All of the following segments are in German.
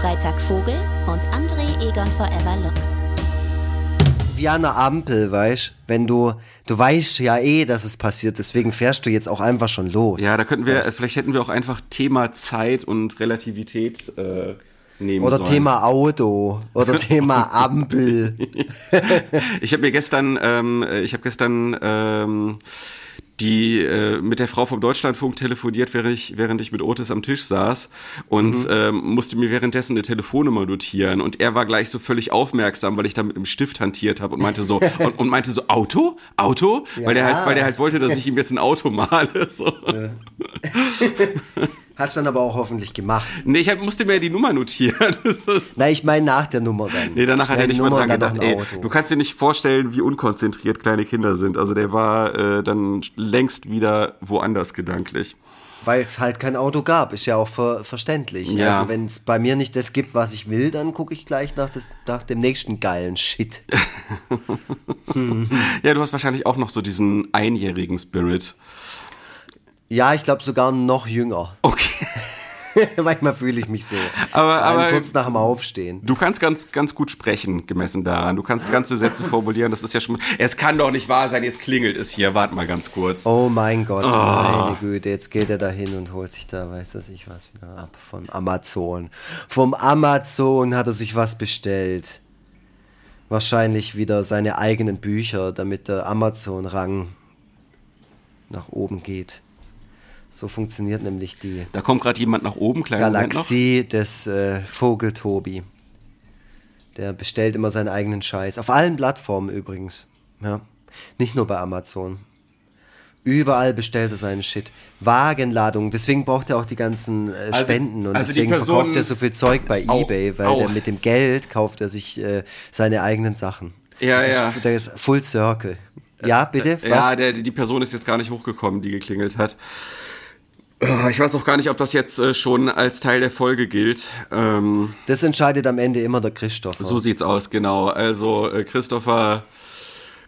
Freitag Vogel und André Egon Forever Lux. Wie an der Ampel, weißt wenn du, du weißt ja eh, dass es passiert, deswegen fährst du jetzt auch einfach schon los. Ja, da könnten wir, vielleicht hätten wir auch einfach Thema Zeit und Relativität äh, nehmen Oder sollen. Thema Auto oder Thema Ampel. ich habe mir gestern, ähm, ich habe gestern ähm, die äh, mit der Frau vom Deutschlandfunk telefoniert, während ich, während ich mit Otis am Tisch saß und mhm. ähm, musste mir währenddessen eine Telefonnummer notieren und er war gleich so völlig aufmerksam, weil ich da mit einem Stift hantiert habe und meinte so und, und, meinte so Auto, Auto, ja. weil der halt, weil der halt wollte, dass ich ihm jetzt ein Auto male. So. Ja. Hast dann aber auch hoffentlich gemacht. Nee, ich hab, musste mir die Nummer notieren. Nein, ich meine nach der Nummer dann. Nee, danach hat er nicht mehr dran gedacht. Ey, du kannst dir nicht vorstellen, wie unkonzentriert kleine Kinder sind. Also der war äh, dann längst wieder woanders gedanklich. Weil es halt kein Auto gab, ist ja auch ver verständlich. Ja. Also wenn es bei mir nicht das gibt, was ich will, dann gucke ich gleich nach, das, nach dem nächsten geilen Shit. hm. Ja, du hast wahrscheinlich auch noch so diesen einjährigen Spirit. Ja, ich glaube sogar noch jünger. Okay. Manchmal fühle ich mich so. Aber, aber kurz nach dem Aufstehen. Du kannst ganz, ganz gut sprechen, gemessen daran. Du kannst ganze Sätze formulieren. Das ist ja schon. Es kann doch nicht wahr sein. Jetzt klingelt es hier. Warte mal ganz kurz. Oh mein Gott, oh. meine Güte. Jetzt geht er da hin und holt sich da, weiß was ich was, wieder ab von Amazon. Vom Amazon hat er sich was bestellt. Wahrscheinlich wieder seine eigenen Bücher, damit der Amazon-Rang nach oben geht. So funktioniert nämlich die. Da kommt gerade jemand nach oben, kleiner Galaxie des äh, Vogeltobi. Der bestellt immer seinen eigenen Scheiß. Auf allen Plattformen übrigens. Ja. Nicht nur bei Amazon. Überall bestellt er seinen Shit. Wagenladung. Deswegen braucht er auch die ganzen äh, also, Spenden. Und also deswegen verkauft er so viel Zeug bei au, Ebay, weil er mit dem Geld kauft er sich äh, seine eigenen Sachen. Ja, das ja. Ist, der ist Full Circle. Ja, bitte? Was? Ja, der, die Person ist jetzt gar nicht hochgekommen, die geklingelt hat. Äh, ich weiß auch gar nicht, ob das jetzt äh, schon als Teil der Folge gilt. Ähm, das entscheidet am Ende immer der Christopher. So sieht's aus, genau. Also äh, Christopher,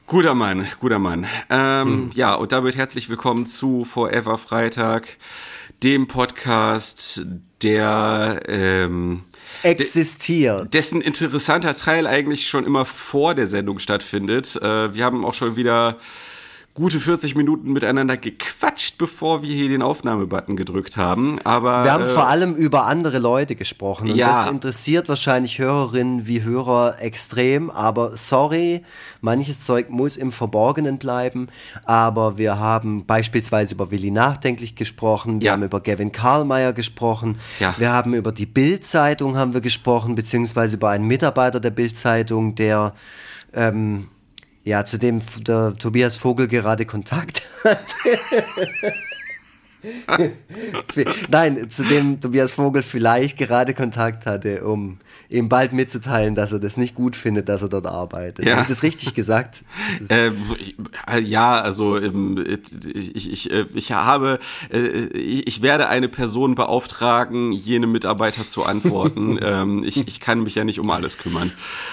guter Mann, guter Mann. Ähm, hm. Ja, und damit herzlich willkommen zu Forever Freitag, dem Podcast, der ähm, existiert. dessen interessanter Teil eigentlich schon immer vor der Sendung stattfindet. Äh, wir haben auch schon wieder gute 40 Minuten miteinander gequatscht, bevor wir hier den Aufnahmebutton gedrückt haben. Aber wir haben äh, vor allem über andere Leute gesprochen und ja. das interessiert wahrscheinlich Hörerinnen wie Hörer extrem. Aber sorry, manches Zeug muss im Verborgenen bleiben. Aber wir haben beispielsweise über Willi Nachdenklich gesprochen. Wir ja. haben über Gavin Karlmeier gesprochen. Ja. Wir haben über die Bild-Zeitung haben wir gesprochen, beziehungsweise über einen Mitarbeiter der Bild-Zeitung, der ähm, ja, zu dem der Tobias Vogel gerade Kontakt hat. Nein, zu dem Tobias Vogel vielleicht gerade Kontakt hatte, um ihm bald mitzuteilen, dass er das nicht gut findet, dass er dort arbeitet. Ja. Habe ich das richtig gesagt? ähm, ja, also ähm, ich, ich, ich habe, äh, ich werde eine Person beauftragen, jene Mitarbeiter zu antworten. ähm, ich, ich kann mich ja nicht um alles kümmern.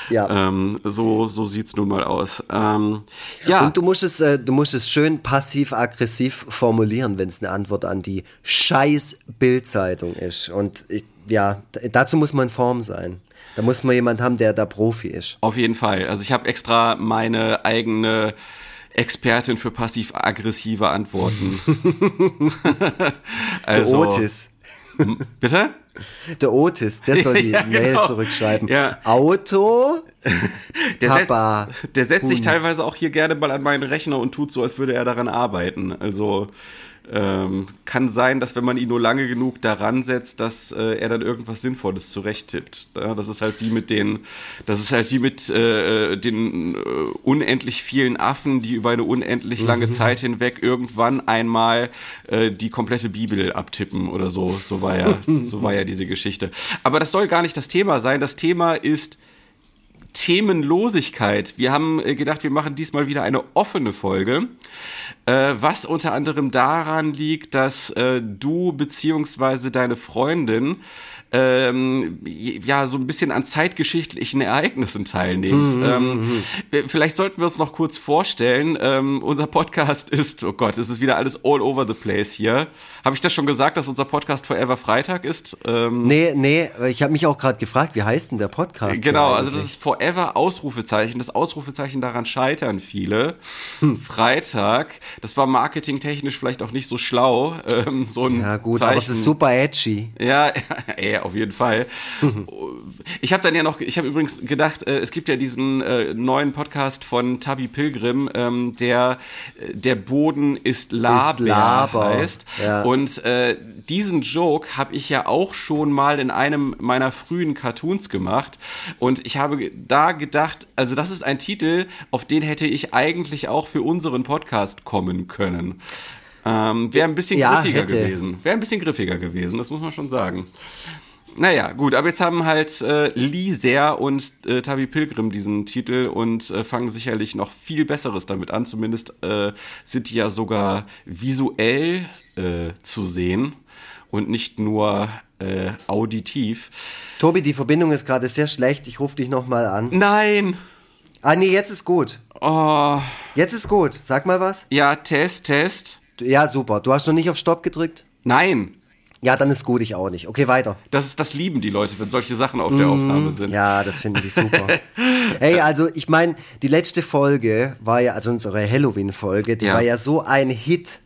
Ja. Ähm, so so sieht's nun mal aus. Ja. Und du musst es, äh, du musst es schön passiv-aggressiv formulieren, wenn es eine Antwort an die scheiß Bildzeitung ist. Und ich, ja, dazu muss man in Form sein. Da muss man jemand haben, der da Profi ist. Auf jeden Fall. Also ich habe extra meine eigene Expertin für passiv-aggressive Antworten. also, der Otis. Bitte? Der Otis, der soll die ja, Mail genau. zurückschreiben. Ja. Auto, der Papa, setzt, der setzt sich teilweise auch hier gerne mal an meinen Rechner und tut so, als würde er daran arbeiten. Also ähm, kann sein, dass wenn man ihn nur lange genug daran setzt, dass äh, er dann irgendwas Sinnvolles zurechttippt. Ja, das ist halt wie mit den, das ist halt wie mit äh, den äh, unendlich vielen Affen, die über eine unendlich lange mhm. Zeit hinweg irgendwann einmal äh, die komplette Bibel abtippen oder so. So war ja, so war ja diese Geschichte. Aber das soll gar nicht das Thema sein. Das Thema ist Themenlosigkeit. Wir haben äh, gedacht, wir machen diesmal wieder eine offene Folge, äh, was unter anderem daran liegt, dass äh, du beziehungsweise deine Freundin ähm, ja so ein bisschen an zeitgeschichtlichen Ereignissen teilnehmst. Mhm. Ähm, vielleicht sollten wir uns noch kurz vorstellen. Ähm, unser Podcast ist, oh Gott, es ist wieder alles all over the place hier. Habe ich das schon gesagt, dass unser Podcast Forever Freitag ist? Ähm, nee, nee, ich habe mich auch gerade gefragt, wie heißt denn der Podcast? Genau, also das ist Forever Ausrufezeichen. Das Ausrufezeichen daran scheitern viele. Hm. Freitag, das war marketingtechnisch vielleicht auch nicht so schlau. Ähm, so ein ja gut, Zeichen. aber es ist super edgy. Ja, ja auf jeden Fall. ich habe dann ja noch, ich habe übrigens gedacht, äh, es gibt ja diesen äh, neuen Podcast von Tabi Pilgrim, ähm, der äh, der Boden ist Laber, ist Laber. heißt. Ja. Und diesen Joke habe ich ja auch schon mal in einem meiner frühen Cartoons gemacht. Und ich habe da gedacht, also das ist ein Titel, auf den hätte ich eigentlich auch für unseren Podcast kommen können. Ähm, Wäre ein bisschen ja, griffiger hätte. gewesen. Wäre ein bisschen griffiger gewesen, das muss man schon sagen. Naja, gut, aber jetzt haben halt äh, Lee Ser und äh, Tabi Pilgrim diesen Titel und äh, fangen sicherlich noch viel Besseres damit an. Zumindest äh, sind die ja sogar visuell äh, zu sehen und nicht nur äh, auditiv. Tobi, die Verbindung ist gerade sehr schlecht. Ich rufe dich nochmal an. Nein! Ah, nee, jetzt ist gut. Oh. Jetzt ist gut. Sag mal was. Ja, Test, Test. Ja, super. Du hast noch nicht auf Stopp gedrückt? Nein. Ja, dann ist gut, ich auch nicht. Okay, weiter. Das ist das lieben die Leute, wenn solche Sachen auf der Aufnahme sind. Ja, das finde ich super. hey, also ich meine, die letzte Folge war ja, also unsere Halloween-Folge, die ja. war ja so ein Hit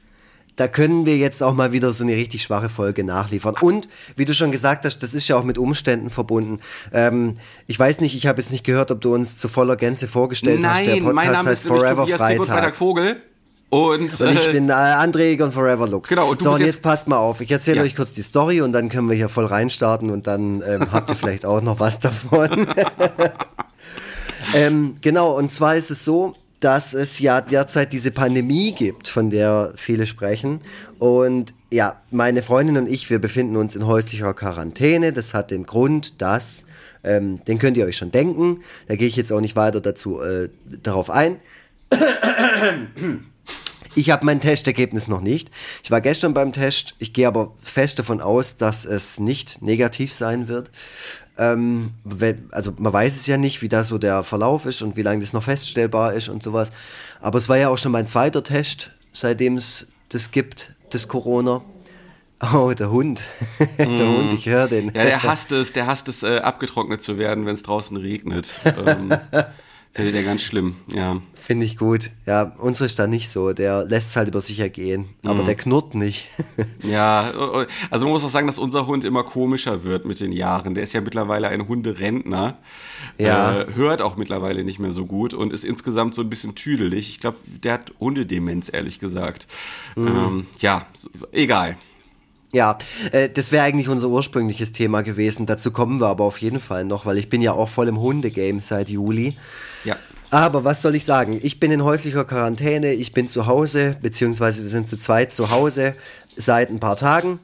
da können wir jetzt auch mal wieder so eine richtig schwache Folge nachliefern. Und wie du schon gesagt hast, das ist ja auch mit Umständen verbunden. Ähm, ich weiß nicht, ich habe jetzt nicht gehört, ob du uns zu voller Gänze vorgestellt Nein, hast. Der Podcast mein Name heißt ist Forever Tobias Freitag. Freitag Vogel. Und, und, ich äh, bin äh, André Egon Forever Lux. Genau, und so, und jetzt, jetzt, passt mal auf. Ich erzähle ja. euch kurz die Story und dann können wir hier voll reinstarten und dann ähm, habt ihr vielleicht auch noch was davon. ähm, genau, und zwar ist es so, dass es ja derzeit diese Pandemie gibt, von der viele sprechen. Und ja, meine Freundin und ich, wir befinden uns in häuslicher Quarantäne. Das hat den Grund, dass, ähm, den könnt ihr euch schon denken, da gehe ich jetzt auch nicht weiter dazu äh, darauf ein. Ich habe mein Testergebnis noch nicht. Ich war gestern beim Test. Ich gehe aber fest davon aus, dass es nicht negativ sein wird. Ähm, also man weiß es ja nicht, wie da so der Verlauf ist und wie lange das noch feststellbar ist und sowas. Aber es war ja auch schon mein zweiter Test, seitdem es das gibt, das Corona. Oh, der Hund. der mm. Hund, ich höre den. Ja, der hasst es, der hasst es, äh, abgetrocknet zu werden, wenn es draußen regnet. ähm, Finde der ganz schlimm, ja. Finde ich gut. Ja, unsere ist da nicht so. Der lässt es halt über sich ergehen. Aber mhm. der knurrt nicht. ja, also man muss auch sagen, dass unser Hund immer komischer wird mit den Jahren. Der ist ja mittlerweile ein Hunderentner. Ja. Äh, hört auch mittlerweile nicht mehr so gut und ist insgesamt so ein bisschen tüdelig. Ich glaube, der hat Hundedemenz, ehrlich gesagt. Mhm. Ähm, ja, egal. Ja, äh, das wäre eigentlich unser ursprüngliches Thema gewesen. Dazu kommen wir aber auf jeden Fall noch, weil ich bin ja auch voll im Hundegame seit Juli. Ja. Aber was soll ich sagen? Ich bin in häuslicher Quarantäne, ich bin zu Hause, beziehungsweise wir sind zu zweit zu Hause seit ein paar Tagen.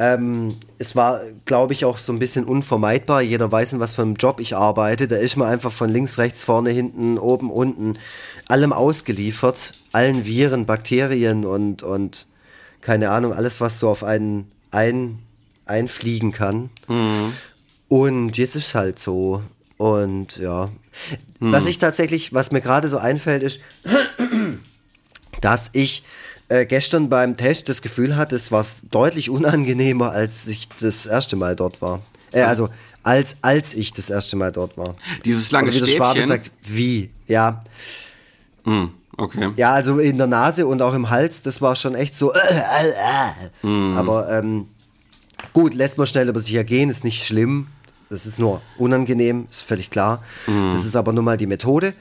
Ähm, es war, glaube ich, auch so ein bisschen unvermeidbar. Jeder weiß, in was für einem Job ich arbeite. Da ist man einfach von links, rechts, vorne, hinten, oben, unten, allem ausgeliefert. Allen Viren, Bakterien und, und keine Ahnung, alles, was so auf einen ein, einfliegen kann. Mhm. Und jetzt ist es halt so. Und ja. Mhm. Was ich tatsächlich, was mir gerade so einfällt, ist, dass ich äh, gestern beim Test das Gefühl hatte, es war deutlich unangenehmer, als ich das erste Mal dort war. Äh, also als als ich das erste Mal dort war. Dieses lange Oder wie Stäbchen. Das sagt, wie, ja. Mhm. Okay. Ja, also in der Nase und auch im Hals, das war schon echt so. Äh, äh, äh. Mm. Aber ähm, gut, lässt man schnell über sich ergehen, ist nicht schlimm. Das ist nur unangenehm, ist völlig klar. Mm. Das ist aber nun mal die Methode.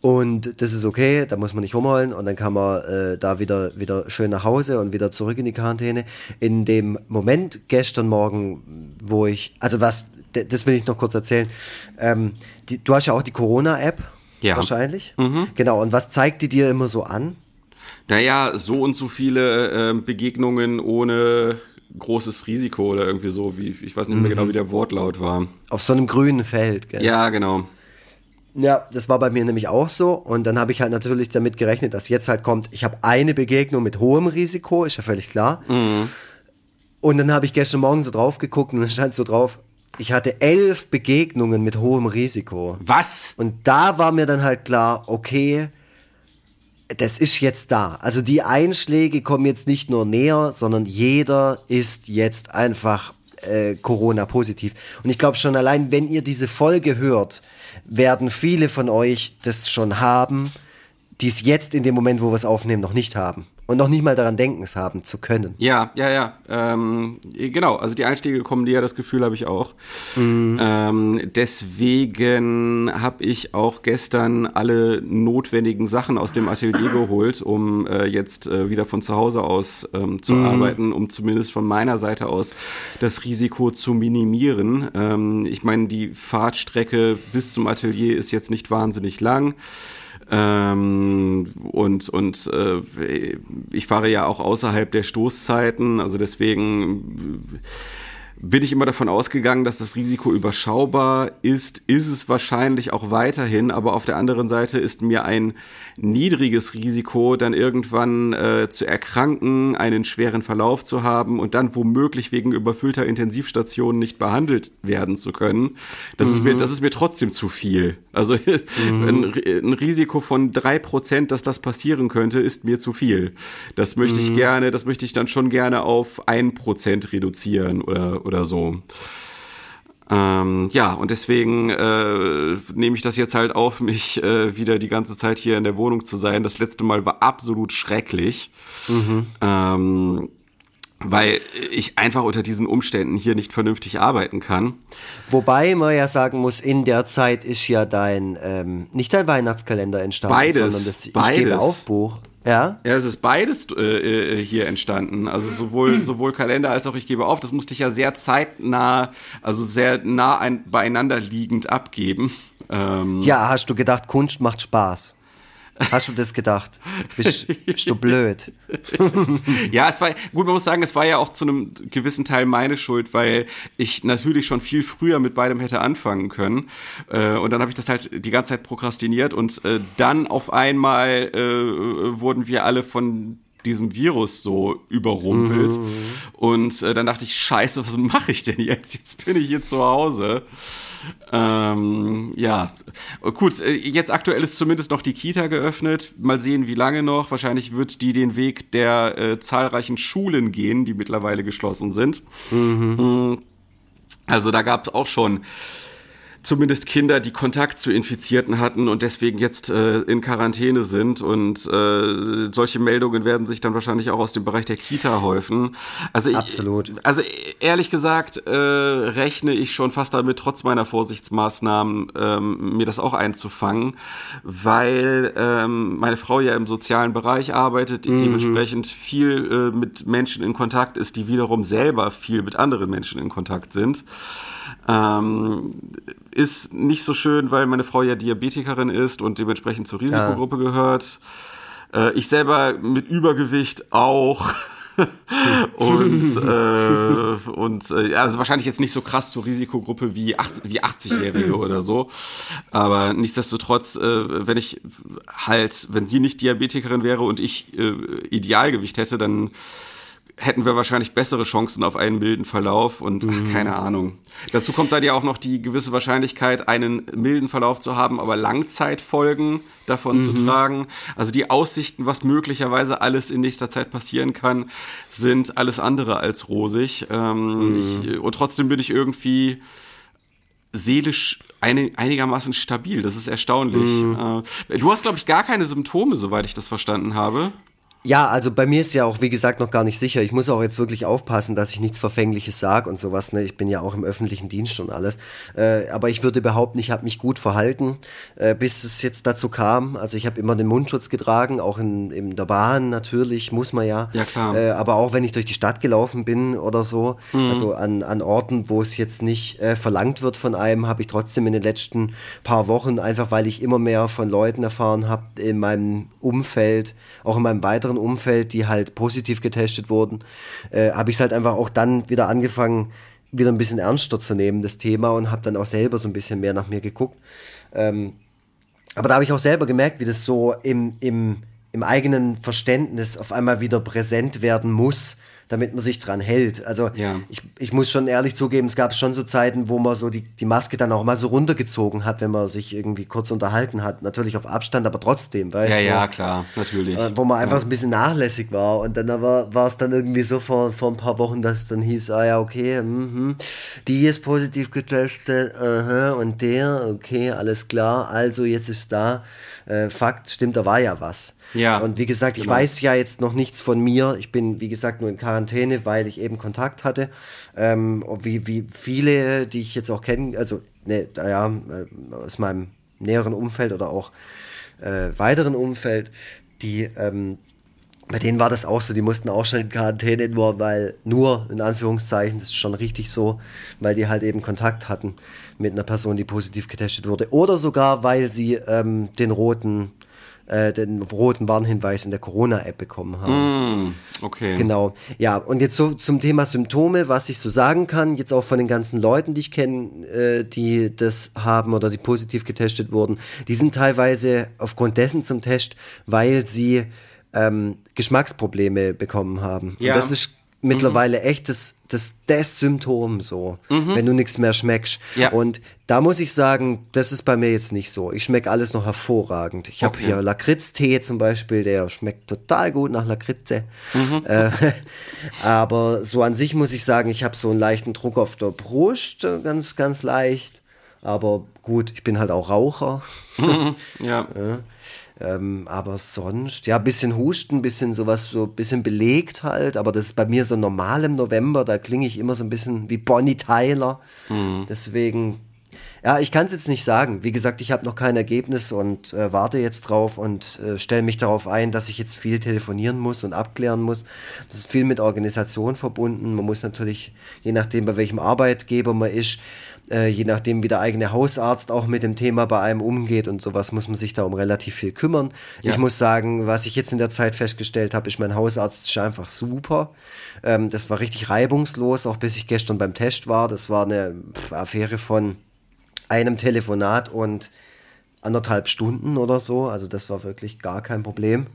Und das ist okay, da muss man nicht rumholen und dann kann man äh, da wieder, wieder schön nach Hause und wieder zurück in die Quarantäne. In dem Moment gestern Morgen, wo ich, also was, das will ich noch kurz erzählen. Ähm, die, du hast ja auch die Corona-App ja. Wahrscheinlich. Mhm. Genau. Und was zeigt die dir immer so an? Naja, so und so viele äh, Begegnungen ohne großes Risiko oder irgendwie so, wie ich weiß nicht mehr genau, mhm. genau, wie der Wortlaut war. Auf so einem grünen Feld, gell? Ja, genau. Ja, das war bei mir nämlich auch so. Und dann habe ich halt natürlich damit gerechnet, dass jetzt halt kommt, ich habe eine Begegnung mit hohem Risiko, ist ja völlig klar. Mhm. Und dann habe ich gestern Morgen so drauf geguckt und dann stand so drauf, ich hatte elf Begegnungen mit hohem Risiko. Was? Und da war mir dann halt klar, okay, das ist jetzt da. Also die Einschläge kommen jetzt nicht nur näher, sondern jeder ist jetzt einfach äh, Corona-positiv. Und ich glaube schon allein, wenn ihr diese Folge hört, werden viele von euch das schon haben, die es jetzt in dem Moment, wo wir es aufnehmen, noch nicht haben und noch nicht mal daran denken, es haben zu können. Ja, ja, ja. Ähm, genau, also die Einstiege kommen dir, das Gefühl habe ich auch. Mhm. Ähm, deswegen habe ich auch gestern alle notwendigen Sachen aus dem Atelier geholt, um äh, jetzt äh, wieder von zu Hause aus ähm, zu mhm. arbeiten, um zumindest von meiner Seite aus das Risiko zu minimieren. Ähm, ich meine, die Fahrtstrecke bis zum Atelier ist jetzt nicht wahnsinnig lang. Ähm, und und äh, ich fahre ja auch außerhalb der Stoßzeiten, also deswegen bin ich immer davon ausgegangen, dass das Risiko überschaubar ist, ist es wahrscheinlich auch weiterhin, aber auf der anderen Seite ist mir ein niedriges Risiko, dann irgendwann äh, zu erkranken, einen schweren Verlauf zu haben und dann womöglich wegen überfüllter Intensivstationen nicht behandelt werden zu können. Das, mhm. ist, mir, mhm. das ist mir trotzdem zu viel. Also mhm. ein, ein, Risiko von drei Prozent, dass das passieren könnte, ist mir zu viel. Das möchte mhm. ich gerne, das möchte ich dann schon gerne auf ein Prozent reduzieren oder oder so. Ähm, ja, und deswegen äh, nehme ich das jetzt halt auf, mich äh, wieder die ganze Zeit hier in der Wohnung zu sein. Das letzte Mal war absolut schrecklich. Mhm. Ähm, weil ich einfach unter diesen Umständen hier nicht vernünftig arbeiten kann. Wobei man ja sagen muss, in der Zeit ist ja dein, ähm, nicht dein Weihnachtskalender entstanden, beides, sondern das beides. Ich gebe Aufbuch. Ja? Ja, es ist beides äh, äh, hier entstanden. Also sowohl, sowohl Kalender als auch ich gebe auf. Das musste ich ja sehr zeitnah, also sehr nah ein, beieinander liegend abgeben. Ähm, ja, hast du gedacht, Kunst macht Spaß? Hast du das gedacht? Bist, du blöd? ja, es war, gut, man muss sagen, es war ja auch zu einem gewissen Teil meine Schuld, weil ich natürlich schon viel früher mit beidem hätte anfangen können. Äh, und dann habe ich das halt die ganze Zeit prokrastiniert und äh, dann auf einmal äh, wurden wir alle von diesem Virus so überrumpelt. Mhm. Und äh, dann dachte ich, scheiße, was mache ich denn jetzt? Jetzt bin ich hier zu Hause. Ähm, ja, gut, äh, jetzt aktuell ist zumindest noch die Kita geöffnet. Mal sehen, wie lange noch. Wahrscheinlich wird die den Weg der äh, zahlreichen Schulen gehen, die mittlerweile geschlossen sind. Mhm. Also da gab es auch schon zumindest Kinder, die Kontakt zu Infizierten hatten und deswegen jetzt äh, in Quarantäne sind. Und äh, solche Meldungen werden sich dann wahrscheinlich auch aus dem Bereich der Kita häufen. Also ich, Absolut. Also ehrlich gesagt äh, rechne ich schon fast damit, trotz meiner Vorsichtsmaßnahmen ähm, mir das auch einzufangen, weil ähm, meine Frau ja im sozialen Bereich arbeitet, mhm. dementsprechend viel äh, mit Menschen in Kontakt ist, die wiederum selber viel mit anderen Menschen in Kontakt sind. Ähm, ist nicht so schön, weil meine Frau ja Diabetikerin ist und dementsprechend zur Risikogruppe ja. gehört. Äh, ich selber mit Übergewicht auch. und äh, und äh, also wahrscheinlich jetzt nicht so krass zur Risikogruppe wie, 80, wie 80-Jährige oder so. Aber nichtsdestotrotz, äh, wenn ich halt, wenn sie nicht Diabetikerin wäre und ich äh, Idealgewicht hätte, dann hätten wir wahrscheinlich bessere Chancen auf einen milden Verlauf und ach, mhm. keine Ahnung. Dazu kommt dann ja auch noch die gewisse Wahrscheinlichkeit, einen milden Verlauf zu haben, aber Langzeitfolgen davon mhm. zu tragen. Also die Aussichten, was möglicherweise alles in nächster Zeit passieren kann, sind alles andere als rosig. Ähm, mhm. ich, und trotzdem bin ich irgendwie seelisch einigermaßen stabil. Das ist erstaunlich. Mhm. Äh, du hast, glaube ich, gar keine Symptome, soweit ich das verstanden habe. Ja, also bei mir ist ja auch, wie gesagt, noch gar nicht sicher. Ich muss auch jetzt wirklich aufpassen, dass ich nichts Verfängliches sage und sowas. Ne? Ich bin ja auch im öffentlichen Dienst und alles. Äh, aber ich würde behaupten, ich habe mich gut verhalten, äh, bis es jetzt dazu kam. Also ich habe immer den Mundschutz getragen, auch in, in der Bahn natürlich, muss man ja. Ja, klar. Äh, aber auch wenn ich durch die Stadt gelaufen bin oder so, mhm. also an, an Orten, wo es jetzt nicht äh, verlangt wird von einem, habe ich trotzdem in den letzten paar Wochen, einfach weil ich immer mehr von Leuten erfahren habe in meinem Umfeld, auch in meinem weiteren anderen Umfeld, die halt positiv getestet wurden, äh, habe ich es halt einfach auch dann wieder angefangen, wieder ein bisschen ernster zu nehmen, das Thema, und habe dann auch selber so ein bisschen mehr nach mir geguckt. Ähm, aber da habe ich auch selber gemerkt, wie das so im, im, im eigenen Verständnis auf einmal wieder präsent werden muss, damit man sich dran hält. Also Ja. ich, ich muss schon ehrlich zugeben, es gab schon so Zeiten, wo man so die, die Maske dann auch mal so runtergezogen hat, wenn man sich irgendwie kurz unterhalten hat. Natürlich auf Abstand, aber trotzdem, weißt Ja, du? ja, klar, natürlich. Äh, wo man einfach so ein bisschen nachlässig war. Und dann aber war es dann irgendwie so vor, vor ein paar Wochen, dass es dann hieß, ah ja, okay, mhm, die ist positiv getestet, aha, und der, okay, alles klar, also jetzt ist da. Äh, Fakt, stimmt, da war ja was. Ja, Und wie gesagt, ich genau. weiß ja jetzt noch nichts von mir. Ich bin, wie gesagt, nur in Quarantäne, weil ich eben Kontakt hatte. Ähm, wie, wie viele, die ich jetzt auch kenne, also, ne, ja, äh, aus meinem näheren Umfeld oder auch äh, weiteren Umfeld, die, ähm, bei denen war das auch so, die mussten auch schon in Quarantäne, nur weil, nur in Anführungszeichen, das ist schon richtig so, weil die halt eben Kontakt hatten mit einer Person, die positiv getestet wurde. Oder sogar, weil sie ähm, den roten, äh, den roten Warnhinweis in der Corona-App bekommen haben. Hm, okay. Genau. Ja, und jetzt so zum Thema Symptome, was ich so sagen kann, jetzt auch von den ganzen Leuten, die ich kenne, äh, die das haben oder die positiv getestet wurden, die sind teilweise aufgrund dessen zum Test, weil sie ähm, Geschmacksprobleme bekommen haben. Ja. Und das ist mittlerweile echt das, das, das Symptom so, wenn du nichts mehr schmeckst. Ja. Und da muss ich sagen, das ist bei mir jetzt nicht so. Ich schmecke alles noch hervorragend. Ich habe Okay. hier Lakritztee zum Beispiel, der schmeckt total gut nach Lakritze. Äh, aber so an sich muss ich sagen, ich habe so einen leichten Druck auf der Brust, äh, ganz, ganz leicht. Aber gut, ich bin halt auch Raucher. Ja. Ähm, aber sonst, ja, bisschen Husten, bisschen sowas, so bisschen belegt halt. Aber das ist bei mir so normal im November, da klinge ich immer so ein bisschen wie Bonnie Tyler. Deswegen, ja, ich kann es jetzt nicht sagen. Wie gesagt, ich habe noch kein Ergebnis und äh, warte jetzt drauf und äh, stelle mich darauf ein, dass ich jetzt viel telefonieren muss und abklären muss. Das ist viel mit Organisation verbunden. Man muss natürlich, je nachdem, bei welchem Arbeitgeber man ist, äh, je nachdem, wie der eigene Hausarzt auch mit dem Thema bei einem umgeht und sowas, muss man sich da um relativ viel kümmern. Ja. Ich muss sagen, was ich jetzt in der Zeit festgestellt habe, ist mein Hausarzt ist einfach super. Ähm, das war richtig reibungslos, auch bis ich gestern beim Test war. Das war eine Affäre von einem Telefonat und anderthalb Stunden oder so. Also das war wirklich gar kein Problem.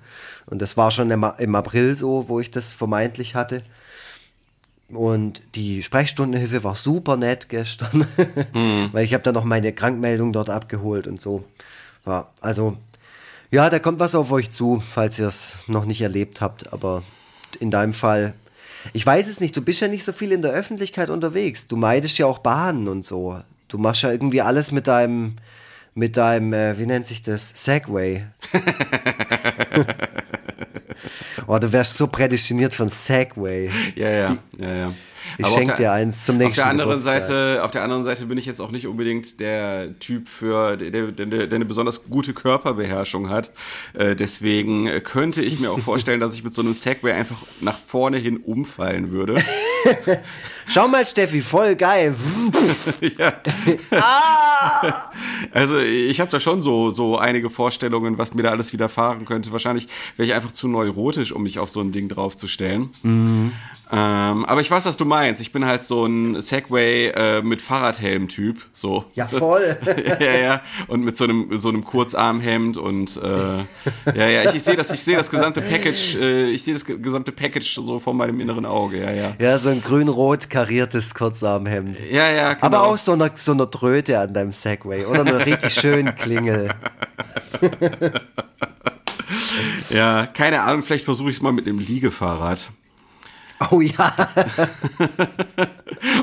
Und das war schon im, im April so, wo ich das vermeintlich hatte. Und die Sprechstundenhilfe war super nett gestern, weil ich habe dann noch meine Krankmeldung dort abgeholt und so. Ja, also ja, da kommt was auf euch zu, falls ihr es noch nicht erlebt habt. Aber in deinem Fall, ich weiß es nicht, du bist ja nicht so viel in der Öffentlichkeit unterwegs. Du meidest ja auch Bahnen und so. Du machst ja irgendwie alles mit deinem, mit deinem, äh, wie nennt sich das? Segway. oh, du wärst so prädestiniert von Segway. Ja, ja, ja, ja. Ich Aber auf schenk der- dir eins zum nächsten auf der anderen Geburtstag. Seite, Auf der anderen Seite bin ich jetzt auch nicht unbedingt der Typ für, der, der, der, der eine besonders gute Körperbeherrschung hat. Äh, deswegen könnte ich mir auch vorstellen, dass ich mit so einem Segway einfach nach vorne hin umfallen würde. Schau mal, Steffi, voll geil. Also ich habe da schon so, so einige Vorstellungen, was mir da alles widerfahren könnte. Wahrscheinlich wäre ich einfach zu neurotisch, um mich auf so ein Ding draufzustellen. Mhm. Ähm, aber ich weiß, was du meinst. Ich bin halt so ein Segway äh, mit Fahrradhelm-Typ. So. Ja, voll. ja, ja. Und mit so einem, so einem Kurzarmhemd und äh, ja, ja, ich, ich sehe das, ich sehe das gesamte Package, äh, ich sehe das ge- gesamte Package so vor meinem inneren Auge, ja, ja. Ja, so ein grün-rot kariertes Kurzarmhemd. Ja, ja, genau. Aber auch so einer, so einer Tröte an deinem Segway oder einer richtig schönen Klingel. Ja, keine Ahnung, vielleicht versuche ich es mal mit einem Liegefahrrad. Oh ja.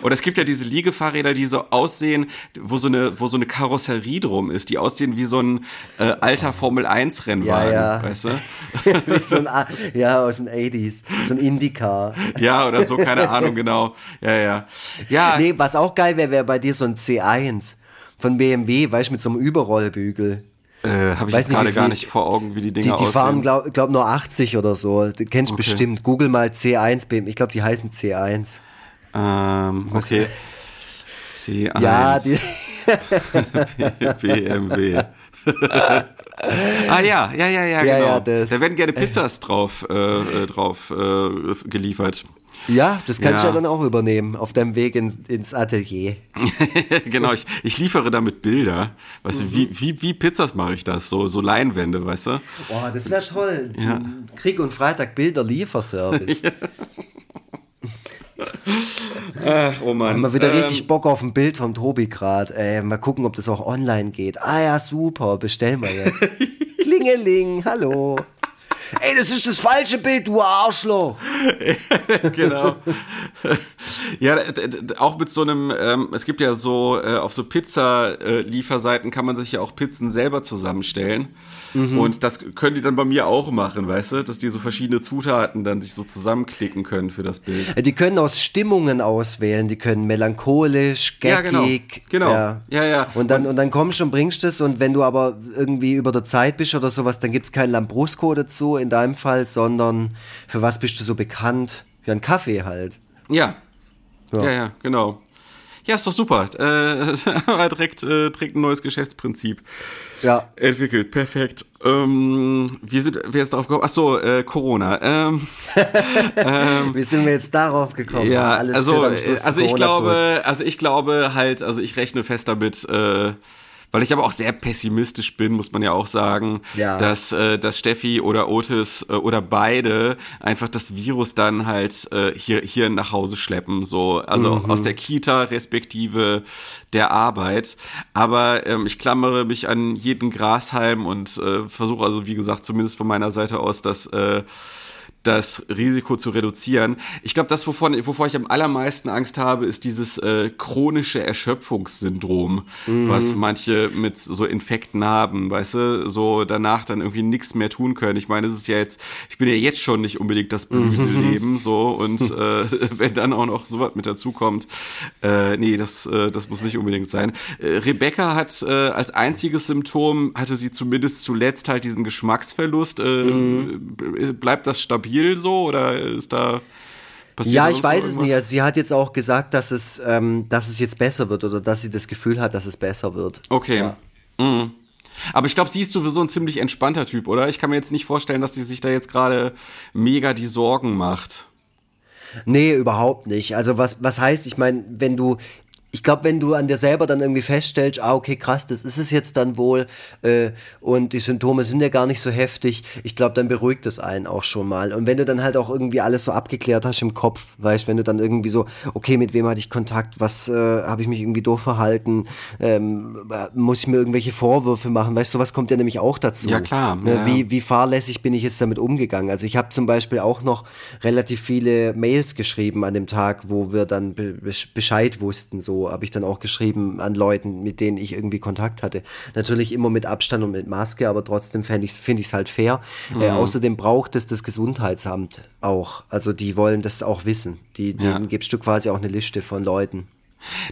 Und es gibt ja diese Liegefahrräder, die so aussehen, wo so eine, wo so eine Karosserie drum ist, die aussehen wie so ein äh, alter Formel 1 Rennwagen, Ja, ja. weißt du? Wie so ein, ja, aus den 80s. So ein Indycar. Ja, oder so, keine Ahnung, genau. Ja, ja. Ja, Nee, was auch geil wäre, wäre bei dir so ein C1 von BMW, weißt du, mit so einem Überrollbügel. Äh, habe ich Weiß gerade gar nicht vor Augen, wie die Die, Dinger die aussehen. fahren, glaub, glaub nur 80 oder so. Du kennst bestimmt. Google mal C1 BMW. Ich glaube, die heißen C1. ähm, okay. C1 Ja, die, BMW. ah ja, ja, ja, ja, Ja, genau. ja, das- da werden gerne Pizzas drauf, äh, äh, drauf äh, geliefert. Ja, das kannst du Ja. dann auch übernehmen auf deinem Weg in, ins Atelier. genau, ich, ich liefere damit Bilder. Weißt Mhm. du, wie, wie, wie Pizzas mache ich das? So, so Leinwände, weißt du? Boah, das wäre toll. Ja. Krieg und Freitag Bilder Lieferservice. Ach, oh Mann. Mal wieder ähm, richtig Bock auf ein Bild vom Tobi gerade. Mal gucken, ob das auch online geht. Ah ja, super, bestellen wir jetzt. Klingeling, hallo. Ey, das ist das falsche Bild, du Arschloch. genau. ja, auch mit so einem, ähm, es gibt ja so, äh, auf so Pizza-Lieferseiten kann man sich ja auch Pizzen selber zusammenstellen. Mhm. Und das können die dann bei mir auch machen, weißt du, dass die so verschiedene Zutaten dann sich so zusammenklicken können für das Bild. Die können aus Stimmungen auswählen, die können melancholisch, geckig. Ja, genau. genau. Ja. ja, ja. Und dann, und, und dann kommst du und bringst es und wenn du aber irgendwie über der Zeit bist oder sowas, dann gibt es kein Lambrusco dazu in deinem Fall, sondern für was bist du so bekannt? Für einen Kaffee halt. Ja. Ja, ja, ja genau. Ja, ist doch super. Äh, direkt, äh, direkt ein neues Geschäftsprinzip ja. entwickelt. Perfekt. Ähm, wie sind wir jetzt darauf gekommen? Ach so, äh, Corona. Ähm, ähm, wie sind wir jetzt darauf gekommen? Ja, Alles also, also ich glaube, also ich glaube halt, also ich rechne fest damit, äh, weil ich aber auch sehr pessimistisch bin, muss man ja auch sagen, ja. dass, äh, dass Steffi oder Otis äh, oder beide einfach das Virus dann halt äh, hier, hier nach Hause schleppen, so, also mhm. aus der Kita respektive der Arbeit. Aber ähm, ich klammere mich an jeden Grashalm und äh, versuche also, wie gesagt, zumindest von meiner Seite aus, dass äh, das Risiko zu reduzieren. Ich glaube, das, wovon, wovor ich am allermeisten Angst habe, ist dieses äh, chronische Erschöpfungssyndrom, mhm. was manche mit so Infekten haben, weißt du, so danach dann irgendwie nichts mehr tun können. Ich meine, es ist ja jetzt, ich bin ja jetzt schon nicht unbedingt das blühende mhm. Leben, so, und äh, wenn dann auch noch sowas mit dazukommt, äh, nee, das, äh, das muss nicht unbedingt sein. Äh, Rebecca hat äh, als einziges Symptom, hatte sie zumindest zuletzt halt diesen Geschmacksverlust. Äh, mhm. Bleibt das stabil? Stabil so oder ist da passiert Ja, ich weiß es nicht. Also sie hat jetzt auch gesagt, dass es, ähm, dass es jetzt besser wird oder dass sie das Gefühl hat, dass es besser wird. Okay. Ja. Mhm. Aber ich glaube, sie ist sowieso ein ziemlich entspannter Typ, oder? Ich kann mir jetzt nicht vorstellen, dass sie sich da jetzt gerade mega die Sorgen macht. Nee, überhaupt nicht. Also was, was heißt, ich meine, wenn du ich glaube, wenn du an dir selber dann irgendwie feststellst, ah, okay, krass, das ist es jetzt dann wohl äh, und die Symptome sind ja gar nicht so heftig, ich glaube, dann beruhigt es einen auch schon mal. Und wenn du dann halt auch irgendwie alles so abgeklärt hast im Kopf, weißt, wenn du dann irgendwie so, okay, mit wem hatte ich Kontakt, was äh, habe ich mich irgendwie doof verhalten, ähm, muss ich mir irgendwelche Vorwürfe machen, weißt du, was kommt ja nämlich auch dazu. Ja, klar. Ne, ja. Wie, wie fahrlässig bin ich jetzt damit umgegangen? Also ich habe zum Beispiel auch noch relativ viele Mails geschrieben an dem Tag, wo wir dann be Bescheid wussten, so habe ich dann auch geschrieben an Leuten, mit denen ich irgendwie Kontakt hatte. Natürlich immer mit Abstand und mit Maske, aber trotzdem finde ich es find halt fair. Äh, mhm. Äh, außerdem braucht es das Gesundheitsamt auch. Also die wollen das auch wissen. Die, denen ja. gibst du quasi auch eine Liste von Leuten.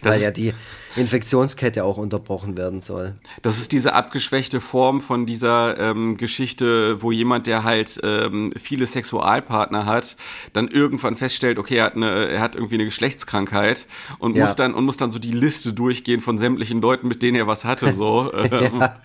Das weil ja die Infektionskette auch unterbrochen werden soll. Das ist diese abgeschwächte Form von dieser ähm, Geschichte, wo jemand, der halt ähm, viele Sexualpartner hat, dann irgendwann feststellt, okay, er hat, eine, er hat irgendwie eine Geschlechtskrankheit und ja. muss dann und muss dann so die Liste durchgehen von sämtlichen Leuten, mit denen er was hatte. So, ähm, ja.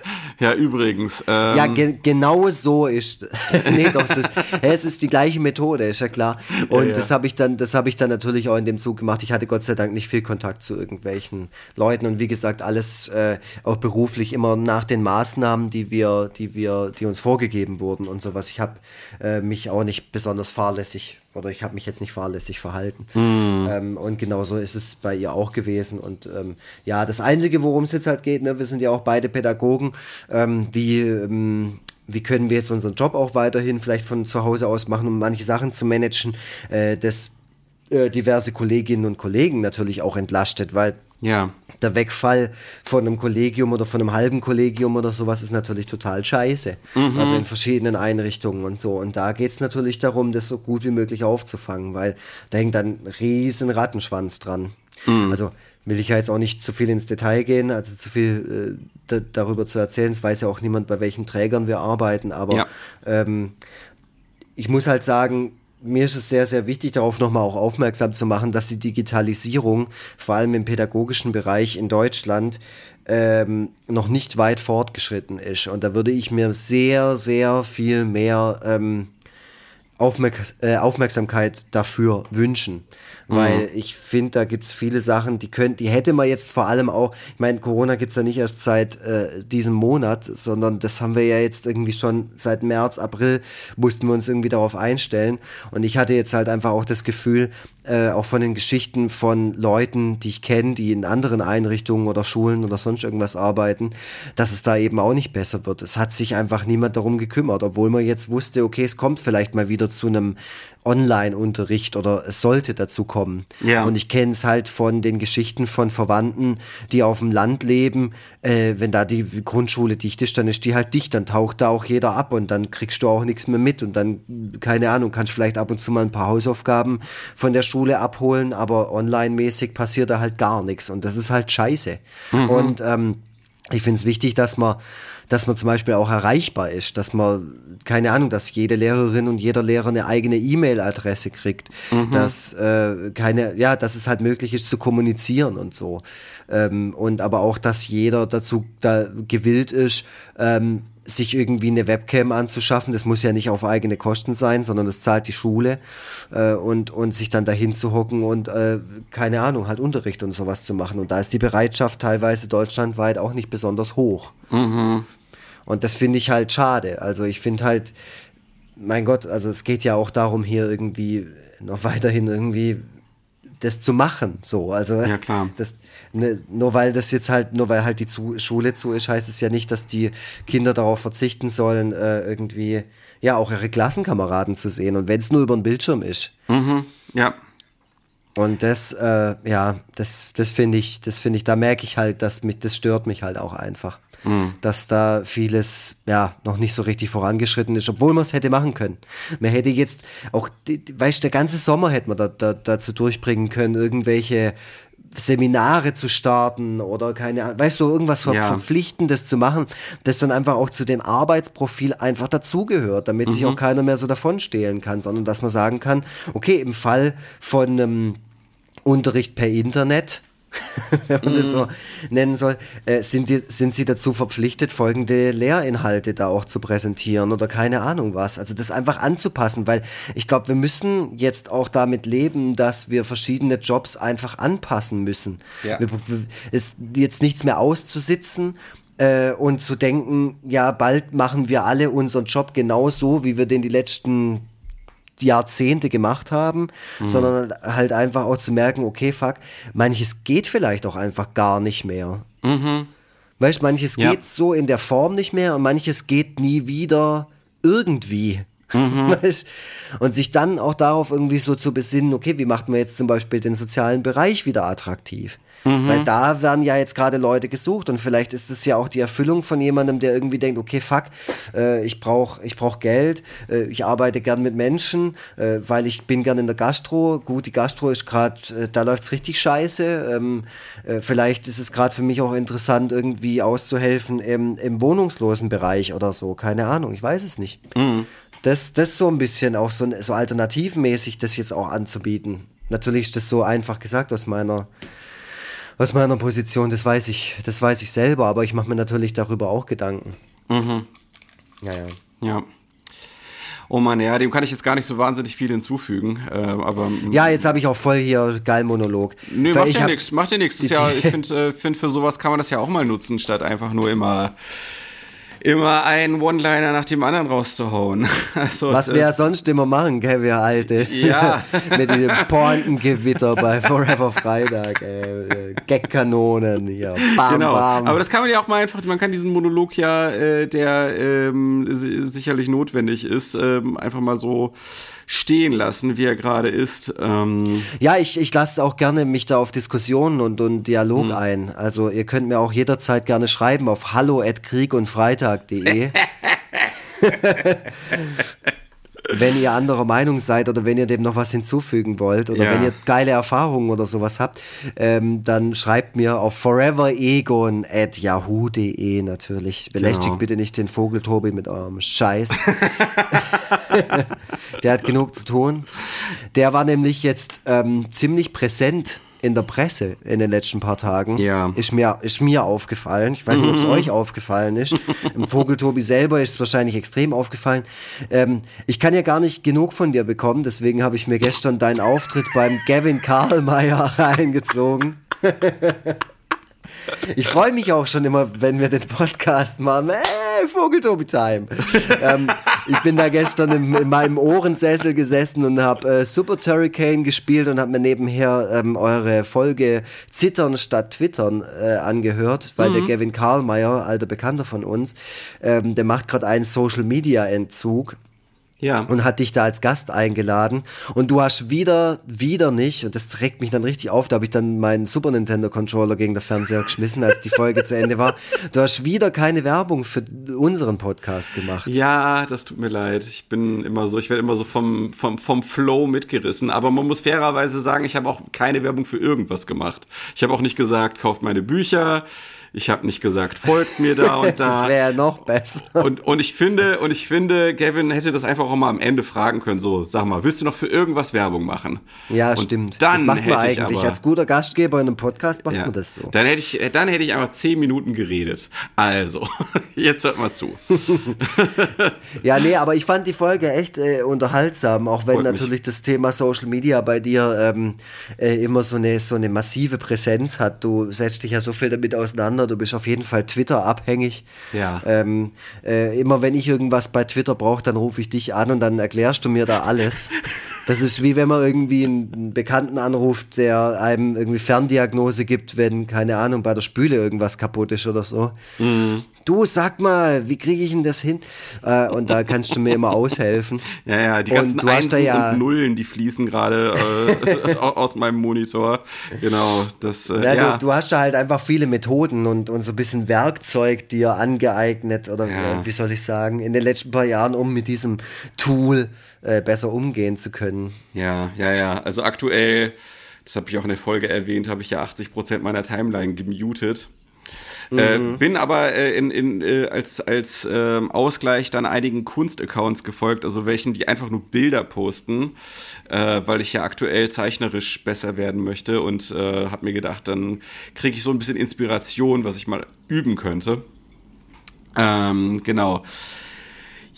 ja. übrigens. Ähm, ja, ge genau so ist. nee, doch, es ist, es ist die gleiche Methode, ist ja klar. Und ja, das habe ich dann, das habe ich dann natürlich auch in dem Zug gemacht. Ich hatte Gott sei Dank nicht viel Kontakt zu irgendwelchen Leuten und wie gesagt, alles äh, auch beruflich immer nach den Maßnahmen, die wir, die wir, die uns vorgegeben wurden und sowas. Ich habe äh, mich auch nicht besonders fahrlässig oder ich habe mich jetzt nicht fahrlässig verhalten. Mm. Ähm, und genauso ist es bei ihr auch gewesen. Und ähm, ja, das Einzige, worum es jetzt halt geht, ne, wir sind ja auch beide Pädagogen, ähm, wie, ähm, wie können wir jetzt unseren Job auch weiterhin vielleicht von zu Hause aus machen, um manche Sachen zu managen, äh, das äh, diverse Kolleginnen und Kollegen natürlich auch entlastet, weil ja. der Wegfall von einem Kollegium oder von einem halben Kollegium oder sowas ist natürlich total scheiße. Mhm. Also in verschiedenen Einrichtungen und so. Und da geht es natürlich darum, das so gut wie möglich aufzufangen, weil da hängt dann ein riesen Rattenschwanz dran. Mhm. Also will ich ja jetzt auch nicht zu viel ins Detail gehen, also zu viel äh, darüber zu erzählen. Es weiß ja auch niemand, bei welchen Trägern wir arbeiten, aber ja. ähm, ich muss halt sagen, mir ist es sehr, sehr wichtig, darauf nochmal auch aufmerksam zu machen, dass die Digitalisierung, vor allem im pädagogischen Bereich in Deutschland, ähm, noch nicht weit fortgeschritten ist. Und da würde ich mir sehr, sehr viel mehr ähm, Aufmerk äh, Aufmerksamkeit dafür wünschen. Weil mhm. ich finde, da gibt's viele Sachen, die könnt, die hätte man jetzt vor allem auch, ich meine, Corona gibt's ja nicht erst seit äh, diesem Monat, sondern das haben wir ja jetzt irgendwie schon seit März, April mussten wir uns irgendwie darauf einstellen. Und ich hatte jetzt halt einfach auch das Gefühl, äh, auch von den Geschichten von Leuten, die ich kenne, die in anderen Einrichtungen oder Schulen oder sonst irgendwas arbeiten, dass es da eben auch nicht besser wird. Es hat sich einfach niemand darum gekümmert, obwohl man jetzt wusste, okay, es kommt vielleicht mal wieder zu einem Online-Unterricht oder es sollte dazu kommen. Ja. Und ich kenne es halt von den Geschichten von Verwandten, die auf dem Land leben. Äh, wenn da die Grundschule dicht ist, dann ist die halt dicht, dann taucht da auch jeder ab und dann kriegst du auch nichts mehr mit und dann, keine Ahnung, kannst vielleicht ab und zu mal ein paar Hausaufgaben von der Schule abholen, aber online-mäßig passiert da halt gar nichts und das ist halt scheiße. Mhm. Und ähm, ich finde es wichtig, dass man dass man zum Beispiel auch erreichbar ist, dass man, keine Ahnung, dass jede Lehrerin und jeder Lehrer eine eigene E-Mail-Adresse kriegt, mhm. dass äh, keine, ja, dass es halt möglich ist zu kommunizieren und so. Ähm, und aber auch, dass jeder dazu da gewillt ist, ähm, sich irgendwie eine Webcam anzuschaffen. Das muss ja nicht auf eigene Kosten sein, sondern das zahlt die Schule äh, und, und sich dann dahin zu hocken und äh, keine Ahnung, halt Unterricht und sowas zu machen. Und da ist die Bereitschaft teilweise deutschlandweit auch nicht besonders hoch. Mhm. Und das finde ich halt schade. Also ich finde halt, mein Gott, also es geht ja auch darum, hier irgendwie noch weiterhin irgendwie das zu machen. So, also ja, klar. Das, ne, nur weil das jetzt halt, nur weil halt die zu, Schule zu ist, heißt es ja nicht, dass die Kinder darauf verzichten sollen, äh, irgendwie ja auch ihre Klassenkameraden zu sehen. Und wenn es nur über den Bildschirm ist. Mhm, ja. Und das, äh, ja, das, das finde ich, das finde ich, da merke ich halt, dass mich, das stört mich halt auch einfach mhm. dass da vieles ja noch nicht so richtig vorangeschritten ist, obwohl man es hätte machen können. Man hätte jetzt auch, weißt du, der ganze Sommer hätte man da, da, dazu durchbringen können, irgendwelche Seminare zu starten oder keine Ahnung, weißt du, irgendwas ja. Verpflichtendes zu machen, das dann einfach auch zu dem Arbeitsprofil einfach dazugehört, damit mhm. sich auch keiner mehr so davonstehlen kann, sondern dass man sagen kann, okay, im Fall von einem Unterricht per Internet, wenn man das so mhm. nennen soll, äh, sind, die, sind sie dazu verpflichtet, folgende Lehrinhalte da auch zu präsentieren oder keine Ahnung was. Also das einfach anzupassen, weil ich glaube, wir müssen jetzt auch damit leben, dass wir verschiedene Jobs einfach anpassen müssen. Ja. Es ist jetzt nichts mehr auszusitzen äh, und zu denken, ja, bald machen wir alle unseren Job genauso, wie wir den die letzten Jahrzehnte gemacht haben, mhm. sondern halt einfach auch zu merken, okay, fuck, manches geht vielleicht auch einfach gar nicht mehr. Mhm. Weißt, manches ja. geht so in der Form nicht mehr und manches geht nie wieder irgendwie. Mhm. Und sich dann auch darauf irgendwie so zu besinnen, okay, wie macht man jetzt zum Beispiel den sozialen Bereich wieder attraktiv? Mhm. Weil da werden ja jetzt gerade Leute gesucht und vielleicht ist es ja auch die Erfüllung von jemandem, der irgendwie denkt, okay, fuck, äh, ich brauche ich brauch Geld, äh, ich arbeite gern mit Menschen, äh, weil ich bin gern in der Gastro. Gut, die Gastro ist gerade, äh, da läuft's richtig scheiße. Ähm, äh, vielleicht ist es gerade für mich auch interessant, irgendwie auszuhelfen im, im wohnungslosen Bereich oder so. Keine Ahnung, ich weiß es nicht. Mhm. Das, das so ein bisschen auch so, so alternativmäßig das jetzt auch anzubieten. Natürlich ist das so einfach gesagt aus meiner aus meiner Position, das weiß ich, das weiß ich selber, aber ich mache mir natürlich darüber auch Gedanken. Mhm. Ja, ja. Ja. Oh Mann, ja, dem kann ich jetzt gar nicht so wahnsinnig viel hinzufügen. Äh, aber ja, jetzt habe ich auch voll hier geil Monolog. Nö, macht ja nichts, macht ja nichts. Ja, ich finde, äh, find, für sowas kann man das ja auch mal nutzen, statt einfach nur immer immer einen One-Liner nach dem anderen rauszuhauen. Also, Was wir sonst immer machen, gell, wir Alte. Ja. Mit diesem Pointengewitter bei Forever Freitag, Gag-Kanonen, ja, bam, genau. bam. Aber das kann man ja auch mal einfach, man kann diesen Monolog ja, äh, der ähm, sicherlich notwendig ist, ähm, einfach mal so stehen lassen, wie er gerade ist. Ähm ja, ich, ich lasse auch gerne mich da auf Diskussionen und, und Dialog hm. ein. Also ihr könnt mir auch jederzeit gerne schreiben auf hallo at krieg und freitag.de. wenn ihr anderer Meinung seid oder wenn ihr dem noch was hinzufügen wollt oder ja. wenn ihr geile Erfahrungen oder sowas habt, ähm, dann schreibt mir auf foreveregon at yahoo.de natürlich. Belästigt genau. bitte nicht den Vogel Tobi mit eurem Scheiß. Der hat genug zu tun. Der war nämlich jetzt ähm, ziemlich präsent in der Presse in den letzten paar Tagen. Ja. Ist mir, ist mir aufgefallen. Ich weiß nicht, ob es euch aufgefallen ist. Im Vogeltobi selber ist es wahrscheinlich extrem aufgefallen. Ähm, ich kann ja gar nicht genug von dir bekommen, deswegen habe ich mir gestern deinen Auftritt beim Gavin Karlmeier reingezogen. Ich freue mich auch schon immer, wenn wir den Podcast machen. Hey, Vogeltobi-Time. ähm, ich bin da gestern im, in meinem Ohrensessel gesessen und habe äh, Super Turricane gespielt und habe mir nebenher ähm, eure Folge Zittern statt Twittern äh, angehört, weil mhm. der Gavin Karlmeier, alter Bekannter von uns, ähm, der macht gerade einen Social-Media-Entzug. Ja. Und hat dich da als Gast eingeladen. Und du hast wieder, wieder nicht, und das regt mich dann richtig auf, da habe ich dann meinen Super Nintendo Controller gegen den Fernseher geschmissen, als die Folge zu Ende war. Du hast wieder keine Werbung für unseren Podcast gemacht. Ja, das tut mir leid. Ich bin immer so, ich werde immer so vom, vom, vom Flow mitgerissen. Aber man muss fairerweise sagen, ich habe auch keine Werbung für irgendwas gemacht. Ich habe auch nicht gesagt, kauft meine Bücher. Ich habe nicht gesagt, folgt mir da und da. das wäre noch besser. Und, und ich finde, und ich finde, Gavin hätte das einfach auch mal am Ende fragen können. So, sag mal, willst du noch für irgendwas Werbung machen? Ja, und stimmt. Dann das macht man eigentlich. Aber, Als guter Gastgeber in einem Podcast macht ja, man das so. Dann hätte ich, dann hätte ich einfach zehn Minuten geredet. Also, jetzt hört mal zu. ja, nee, aber ich fand die Folge echt äh, unterhaltsam, auch wenn Freut natürlich mich. das Thema Social Media bei dir ähm, äh, immer so eine, so eine massive Präsenz hat. Du setzt dich ja so viel damit auseinander Kinder, du bist auf jeden Fall Twitter abhängig. Ja. Ähm, äh, immer wenn ich irgendwas bei Twitter brauche, dann rufe ich dich an und dann erklärst du mir da alles. Das ist wie wenn man irgendwie einen Bekannten anruft, der einem irgendwie Ferndiagnose gibt, wenn, keine Ahnung, bei der Spüle irgendwas kaputt ist oder so. Mhm. Du, sag mal, wie kriege ich denn das hin? Äh, und da kannst du mir immer aushelfen. Ja, ja, die ganzen Einsen ja und Nullen, die fließen gerade äh, aus meinem Monitor. Genau, das, äh, ja, ja. Du, du, hast da halt einfach viele Methoden und, und so ein bisschen Werkzeug dir angeeignet oder ja. wie soll ich sagen, in den letzten paar Jahren, um mit diesem Tool äh, besser umgehen zu können. Ja, ja, ja. Also aktuell, das habe ich auch in der Folge erwähnt, habe ich ja 80 Prozent meiner Timeline gemutet. Äh, mhm. Äh, bin aber äh, in, in, äh, als, als äh, Ausgleich dann einigen Kunstaccounts gefolgt, also welchen, die einfach nur Bilder posten, äh, weil ich ja aktuell zeichnerisch besser werden möchte und äh, habe mir gedacht, dann kriege ich so ein bisschen Inspiration, was ich mal üben könnte. Ähm, genau.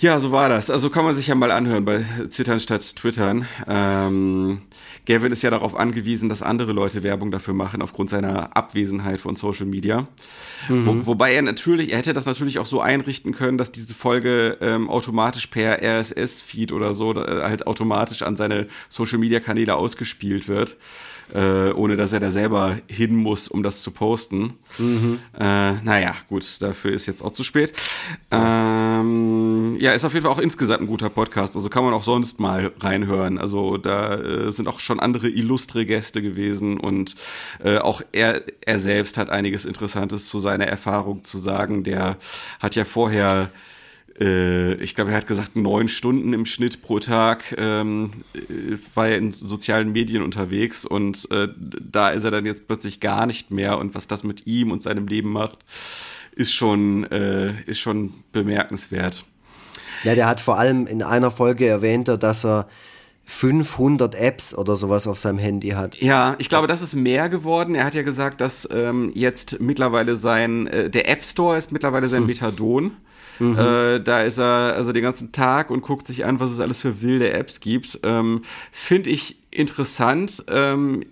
Ja, so war das. Also kann man sich ja mal anhören bei Zittern statt Twittern. Ähm, Gavin ist ja darauf angewiesen, dass andere Leute Werbung dafür machen, aufgrund seiner Abwesenheit von Social Media. Mhm. Wo, wobei er natürlich, er hätte das natürlich auch so einrichten können, dass diese Folge ähm, automatisch per RSS-Feed oder so äh, halt automatisch an seine Social Media Kanäle ausgespielt wird äh, ohne dass er da selber hin muss, um das zu posten. Mhm. Äh, naja, gut, dafür ist jetzt auch zu spät. Ähm, ja, ist auf jeden Fall auch insgesamt ein guter Podcast. Also kann man auch sonst mal reinhören. Also da äh, sind auch schon andere illustre Gäste gewesen und äh, auch er, er selbst hat einiges Interessantes zu seiner Erfahrung zu sagen. Der hat ja vorher ich glaube, er hat gesagt, neun Stunden im Schnitt pro Tag ähm, äh, war er in sozialen Medien unterwegs und äh, da ist er dann jetzt plötzlich gar nicht mehr und was das mit ihm und seinem Leben macht, ist schon, äh, ist schon bemerkenswert. Ja, der hat vor allem in einer Folge erwähnt, dass er 500 Apps oder sowas auf seinem Handy hat. Ja, ich glaube, das ist mehr geworden. Er hat ja gesagt, dass ähm, jetzt mittlerweile sein, äh, der App Store ist mittlerweile sein hm. Methadon. Mhm. Äh, da ist er also den ganzen Tag und guckt sich an, was es alles für wilde Apps gibt. Ähm, Finde ich interessant ähm,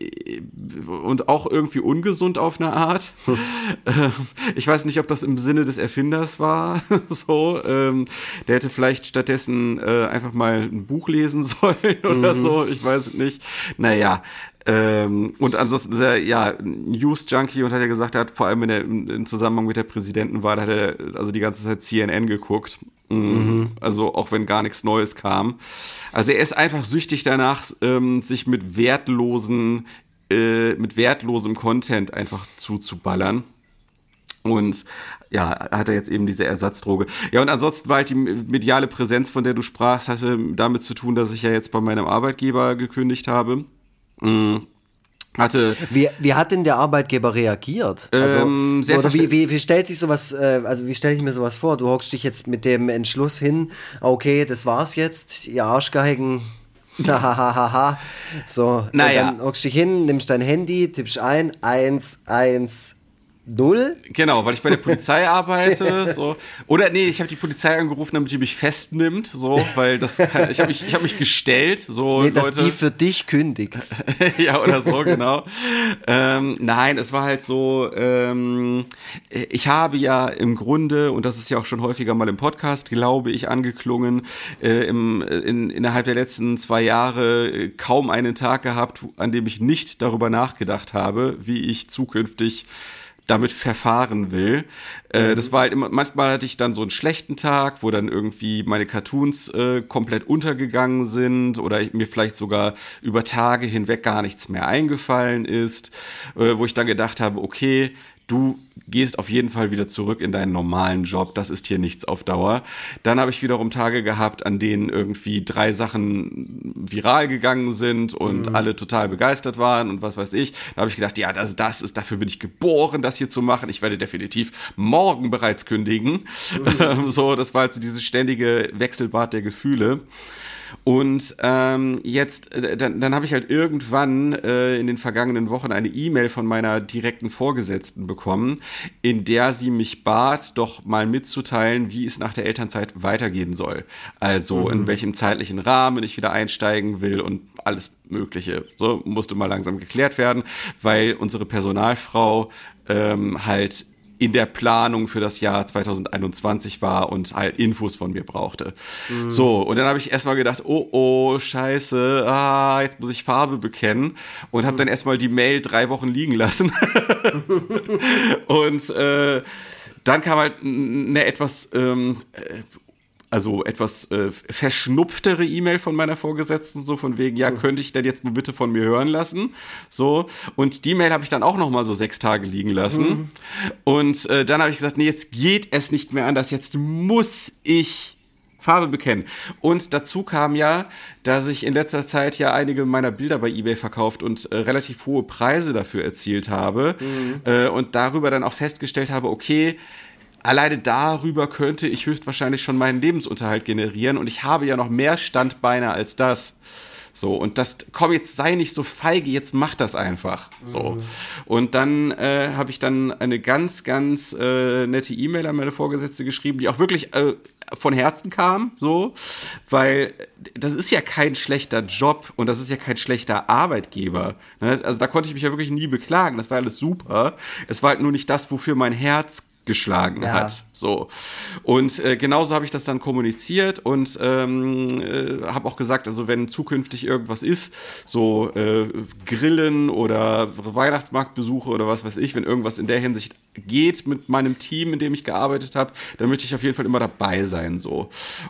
und auch irgendwie ungesund auf eine Art. Hm. ich weiß nicht, ob das im Sinne des Erfinders war. so, ähm, der hätte vielleicht stattdessen äh, einfach mal ein Buch lesen sollen oder mhm. so. Ich weiß nicht. Naja, ähm, und ansonsten ist er ja News Junkie und hat ja gesagt, er hat vor allem in der, im Zusammenhang mit der Präsidentenwahl hat er also die ganze Zeit CNN geguckt. Mhm. mhm. Also auch wenn gar nichts Neues kam. Also er ist einfach süchtig danach, ähm, sich mit wertlosen, äh, mit wertlosem Content einfach zuzuballern. Und ja, hat er jetzt eben diese Ersatzdroge. Ja, und ansonsten war halt die mediale Präsenz, von der du sprachst, hatte damit zu tun, dass ich ja jetzt bei meinem Arbeitgeber gekündigt habe. Mhm. Hatte. Wie, wie hat denn der Arbeitgeber reagiert? Also, ähm, oder wie, wie, wie stellt sich sowas, äh, also wie stelle ich mir sowas vor? Du hockst dich jetzt mit dem Entschluss hin, okay, das war's jetzt, ihr Arschgeigen, so, naja. dann hockst du dich hin, nimmst dein Handy, tippst ein, 1, 1, Null? Genau, weil ich bei der Polizei arbeite. So. Oder nee, ich habe die Polizei angerufen, damit die mich festnimmt, so, weil das kann, ich habe mich, ich hab mich gestellt, so nee, Leute. dass die für dich kündigt. ja, oder so, genau. ähm, nein, es war halt so, ähm, ich habe ja im Grunde, und das ist ja auch schon häufiger mal im Podcast, glaube ich, angeklungen, äh, im, in, innerhalb der letzten zwei Jahre äh, kaum einen Tag gehabt, an dem ich nicht darüber nachgedacht habe, wie ich zukünftig damit verfahren will. Äh, mhm. Das war halt immer, manchmal hatte ich dann so einen schlechten Tag, wo dann irgendwie meine Cartoons äh, komplett untergegangen sind oder mir vielleicht sogar über Tage hinweg gar nichts mehr eingefallen ist, äh, wo ich dann gedacht habe, okay, du gehst auf jeden Fall wieder zurück in deinen normalen Job, das ist hier nichts auf Dauer. Dann habe ich wiederum Tage gehabt, an denen irgendwie drei Sachen viral gegangen sind und mhm. alle total begeistert waren und was weiß ich. Da habe ich gedacht, ja, das, das ist, dafür bin ich geboren, das hier zu machen. Ich werde definitiv morgen bereits kündigen. Mhm. so, das war also dieses ständige Wechselbad der Gefühle. Und ähm, jetzt, äh, dann, dann habe ich halt irgendwann äh, in den vergangenen Wochen eine E-Mail von meiner direkten Vorgesetzten bekommen, in der sie mich bat, doch mal mitzuteilen, wie es nach der Elternzeit weitergehen soll. Also mhm. in welchem zeitlichen Rahmen ich wieder einsteigen will und alles Mögliche. So musste mal langsam geklärt werden, weil unsere Personalfrau ähm, halt in der Planung für das Jahr 2021 war und halt Infos von mir brauchte. Mhm. So, und dann habe ich erstmal gedacht, oh oh, scheiße, ah, jetzt muss ich Farbe bekennen und habe mhm. dann erstmal die Mail drei Wochen liegen lassen. und äh, dann kam halt eine etwas ähm, also etwas äh, verschnupftere E-Mail von meiner Vorgesetzten, so von wegen, ja, hm. könnte ich denn jetzt mal bitte von mir hören lassen? So. Und die Mail habe ich dann auch noch mal so sechs Tage liegen lassen. Mhm. Und äh, dann habe ich gesagt, nee, jetzt geht es nicht mehr anders, jetzt muss ich Farbe bekennen. Und dazu kam ja, dass ich in letzter Zeit ja einige meiner Bilder bei eBay verkauft und äh, relativ hohe Preise dafür erzielt habe. Mhm. Äh, und darüber dann auch festgestellt habe, okay, alleine darüber könnte ich höchstwahrscheinlich schon meinen Lebensunterhalt generieren und ich habe ja noch mehr Standbeine als das. So, und das, komm, jetzt sei nicht so feige, jetzt mach das einfach. So. Mhm. Und dann äh, habe ich dann eine ganz, ganz äh, nette E-Mail an meine Vorgesetzte geschrieben, die auch wirklich äh, von Herzen kam, so, weil das ist ja kein schlechter Job und das ist ja kein schlechter Arbeitgeber. Ne? Also da konnte ich mich ja wirklich nie beklagen, das war alles super. Es war halt nur nicht das, wofür mein Herz geschlagen ja. hat. So. Und äh, genauso habe ich das dann kommuniziert und ähm, äh, habe auch gesagt, also wenn zukünftig irgendwas ist, so äh, Grillen oder Weihnachtsmarktbesuche oder was weiß ich, wenn irgendwas in der Hinsicht geht mit meinem Team, in dem ich gearbeitet habe, dann möchte ich auf jeden Fall immer dabei sein. so.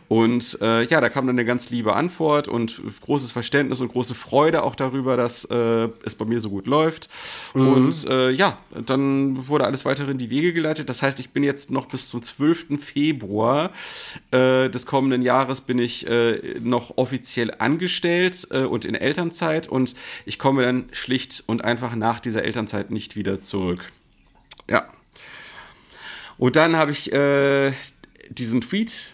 Und äh, ja, da kam dann eine ganz liebe Antwort und großes Verständnis und große Freude auch darüber, dass äh, es bei mir so gut läuft. Mhm. Und äh, ja, dann wurde alles weitere in die Wege geleitet. Das heißt, ich bin jetzt noch bis zum 12. Februar äh, des kommenden Jahres bin ich äh, noch offiziell angestellt äh, und in Elternzeit und ich komme dann schlicht und einfach nach dieser Elternzeit nicht wieder zurück. Ja. Und dann habe ich äh, diesen Tweet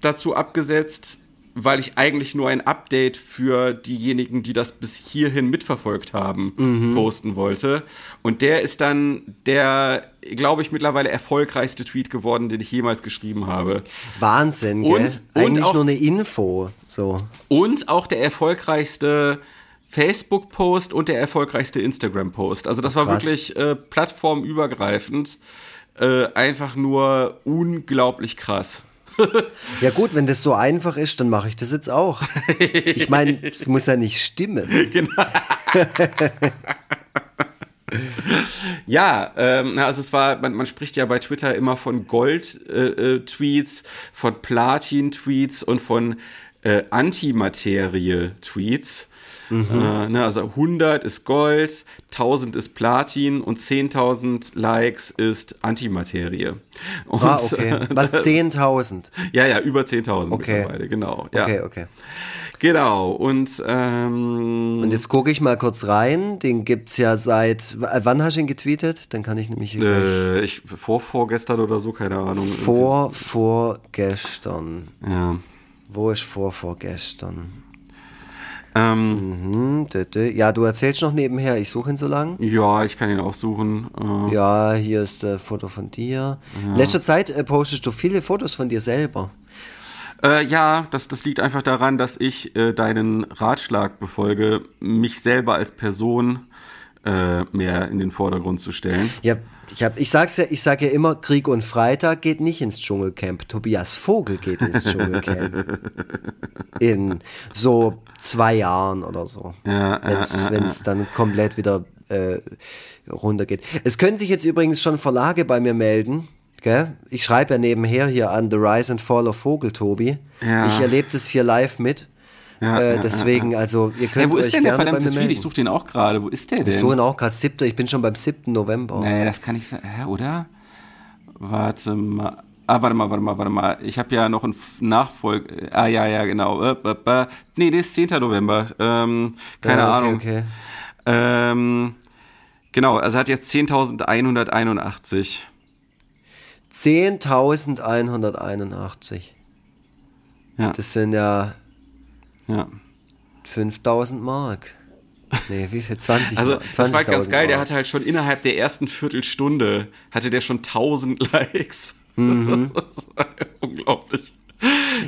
dazu abgesetzt, weil ich eigentlich nur ein Update für diejenigen, die das bis hierhin mitverfolgt haben, mhm. posten wollte. Und der ist dann der, glaube ich, mittlerweile erfolgreichste Tweet geworden, den ich jemals geschrieben habe. Wahnsinn, gell? Und, eigentlich auch, nur eine Info. So. Und auch der erfolgreichste Facebook-Post und der erfolgreichste Instagram-Post. Also das war Krass. wirklich äh, plattformübergreifend. Äh, einfach nur unglaublich krass. ja gut, wenn das so einfach ist, dann mache ich das jetzt auch. Ich meine, es muss ja nicht stimmen. Genau. ja, ähm, also es war, man, man, spricht ja bei Twitter immer von Gold-Tweets, äh, äh von Platin-Tweets und von äh, Antimaterie-Tweets. Mhm. Äh, ne, also 100 ist Gold, 1000 ist Platin und 10.000 Likes ist Antimaterie. Und, ah, okay. Was, 10.000? ja, ja, über 10.000 okay. mittlerweile, genau. Ja. Okay, okay. Genau, und ähm, Und jetzt gucke ich mal kurz rein. Den gibt es ja seit. Wann hast du ihn getweetet? Dann kann ich nämlich. Äh, ich, vor, vorgestern oder so, keine Ahnung. Vor, vorgestern. Ja. Wo ist vor, vorgestern? Ähm, mhm, ja, du erzählst noch nebenher, ich suche ihn so lang. Ja, ich kann ihn auch suchen. Äh, ja, hier ist ein Foto von dir. Ja. In letzter Zeit äh, postest du viele Fotos von dir selber. Äh, ja, das, das liegt einfach daran, dass ich äh, deinen Ratschlag befolge, mich selber als Person äh, mehr in den Vordergrund zu stellen. Ja, ich, hab, ich sag's ja, ich sag ja immer, Krieg und Freitag geht nicht ins Dschungelcamp. Tobias Vogel geht ins Dschungelcamp. in so zwei Jahren oder so. Ja, wenn es ja, ja, dann komplett wieder äh, runtergeht. Es können sich jetzt übrigens schon Verlage bei mir melden. Gell? Ich schreibe ja nebenher hier an The Rise and Fall of Vogel, Tobi. Ja. Ich erlebe das hier live mit. Ja, äh, deswegen, ja, also ihr könnt. Ja, wo ist denn der verdammte Tweet? Ich suche den auch gerade. Wo ist der denn? Ich suche ihn auch gerade. Siebter. Ich bin schon beim 7. November. Nee, das kann ich sagen. Hä, oder? Warte mal. Ah, warte mal, warte mal, warte mal. Ich habe ja noch einen Nachfolg. Ah, ja, ja, genau. Äh, äh, äh. Nee, der ist 10. November. Ähm, keine ja, okay, Ahnung. Okay. Ähm, genau, also hat jetzt 10.181. 10.181. Ja. Das sind ja ja. 5000 Mark. Nee, wie viel? 20 Also, das war ganz geil. Mark. Der hatte halt schon innerhalb der ersten Viertelstunde, hatte der schon 1000 Likes. Mhm. Das war unglaublich.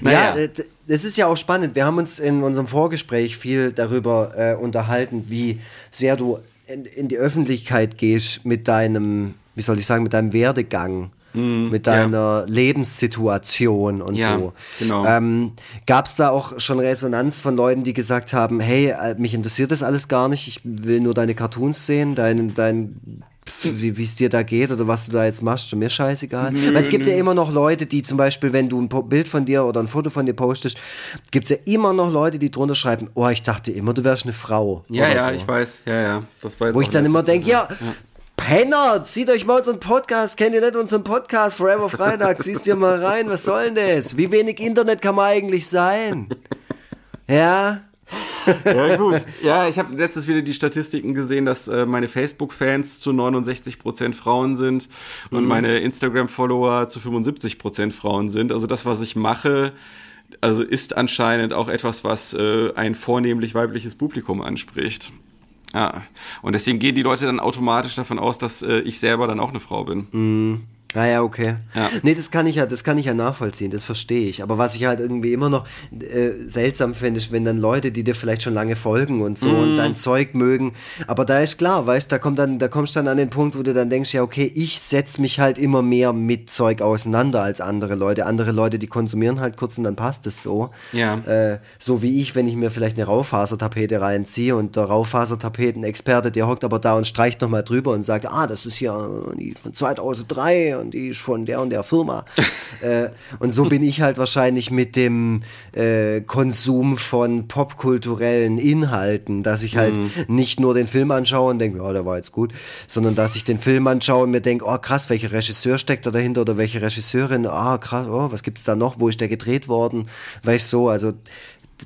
Naja. Ja, das ist ja auch spannend. Wir haben uns in unserem Vorgespräch viel darüber äh, unterhalten, wie sehr du in, in, die Öffentlichkeit gehst mit deinem, wie soll ich sagen, mit deinem Werdegang mm, mit deiner ja. Lebenssituation und ja, so. Genau. Ähm, Gab es da auch schon Resonanz von Leuten, die gesagt haben, hey, äh, mich interessiert das alles gar nicht, ich will nur deine Cartoons sehen, dein, dein wie es dir da geht oder was du da jetzt machst, mir scheißegal. Nö, Weil es gibt nö. ja immer noch Leute, die zum Beispiel, wenn du ein Bild von dir oder ein Foto von dir postest, gibt es ja immer noch Leute, die drunter schreiben, oh, ich dachte immer, du wärst eine Frau. Ja, ja, so. ich weiß, ja, ja. Das war Wo ich dann immer denke, ja, ja, Penner, zieht euch mal unseren Podcast. Kennt ihr nicht unseren Podcast Forever Freitag? Ziehst dir mal rein. Was soll denn das? Wie wenig Internet kann man eigentlich sein? Ja? ja, gut. Ja, ich habe letztens wieder die Statistiken gesehen, dass äh, meine Facebook-Fans zu 69% Frauen sind und mhm. meine Instagram-Follower zu 75% Frauen sind. Also das, was ich mache, also ist anscheinend auch etwas, was äh, ein vornehmlich weibliches Publikum anspricht. Ja, und deswegen gehen die Leute dann automatisch davon aus, dass äh, ich selber dann auch eine Frau bin. Mhm. Ah ja, okay. Ja. Nee, das kann ich ja, das kann ich ja nachvollziehen, das verstehe ich. Aber was ich halt irgendwie immer noch äh, seltsam finde, ist, wenn dann Leute, die dir vielleicht schon lange folgen und so mm. und dein Zeug mögen, aber da ist klar, weißt, da kommt dann, da kommst du dann an den Punkt, wo du dann denkst, ja, okay, ich setze mich halt immer mehr mit Zeug auseinander als andere Leute. Andere Leute, die konsumieren halt kurz und dann passt es so. Ja. Äh, so wie ich, wenn ich mir vielleicht eine Raufasertapete reinziehe und der Raufasertapeten-Experte, der hockt aber da und streicht nochmal drüber und sagt, ah, das ist ja die von 2003 und die ist von der und der Firma. äh, und so bin ich halt wahrscheinlich mit dem äh, Konsum von popkulturellen Inhalten, dass ich halt mhm. nicht nur den Film anschaue und denke, ja, der war jetzt gut, sondern dass ich den Film anschaue und mir denke, oh krass, welcher Regisseur steckt da dahinter oder welche Regisseurin, ah oh, krass, oh, was gibt's da noch, wo ist der gedreht worden, weißt so, also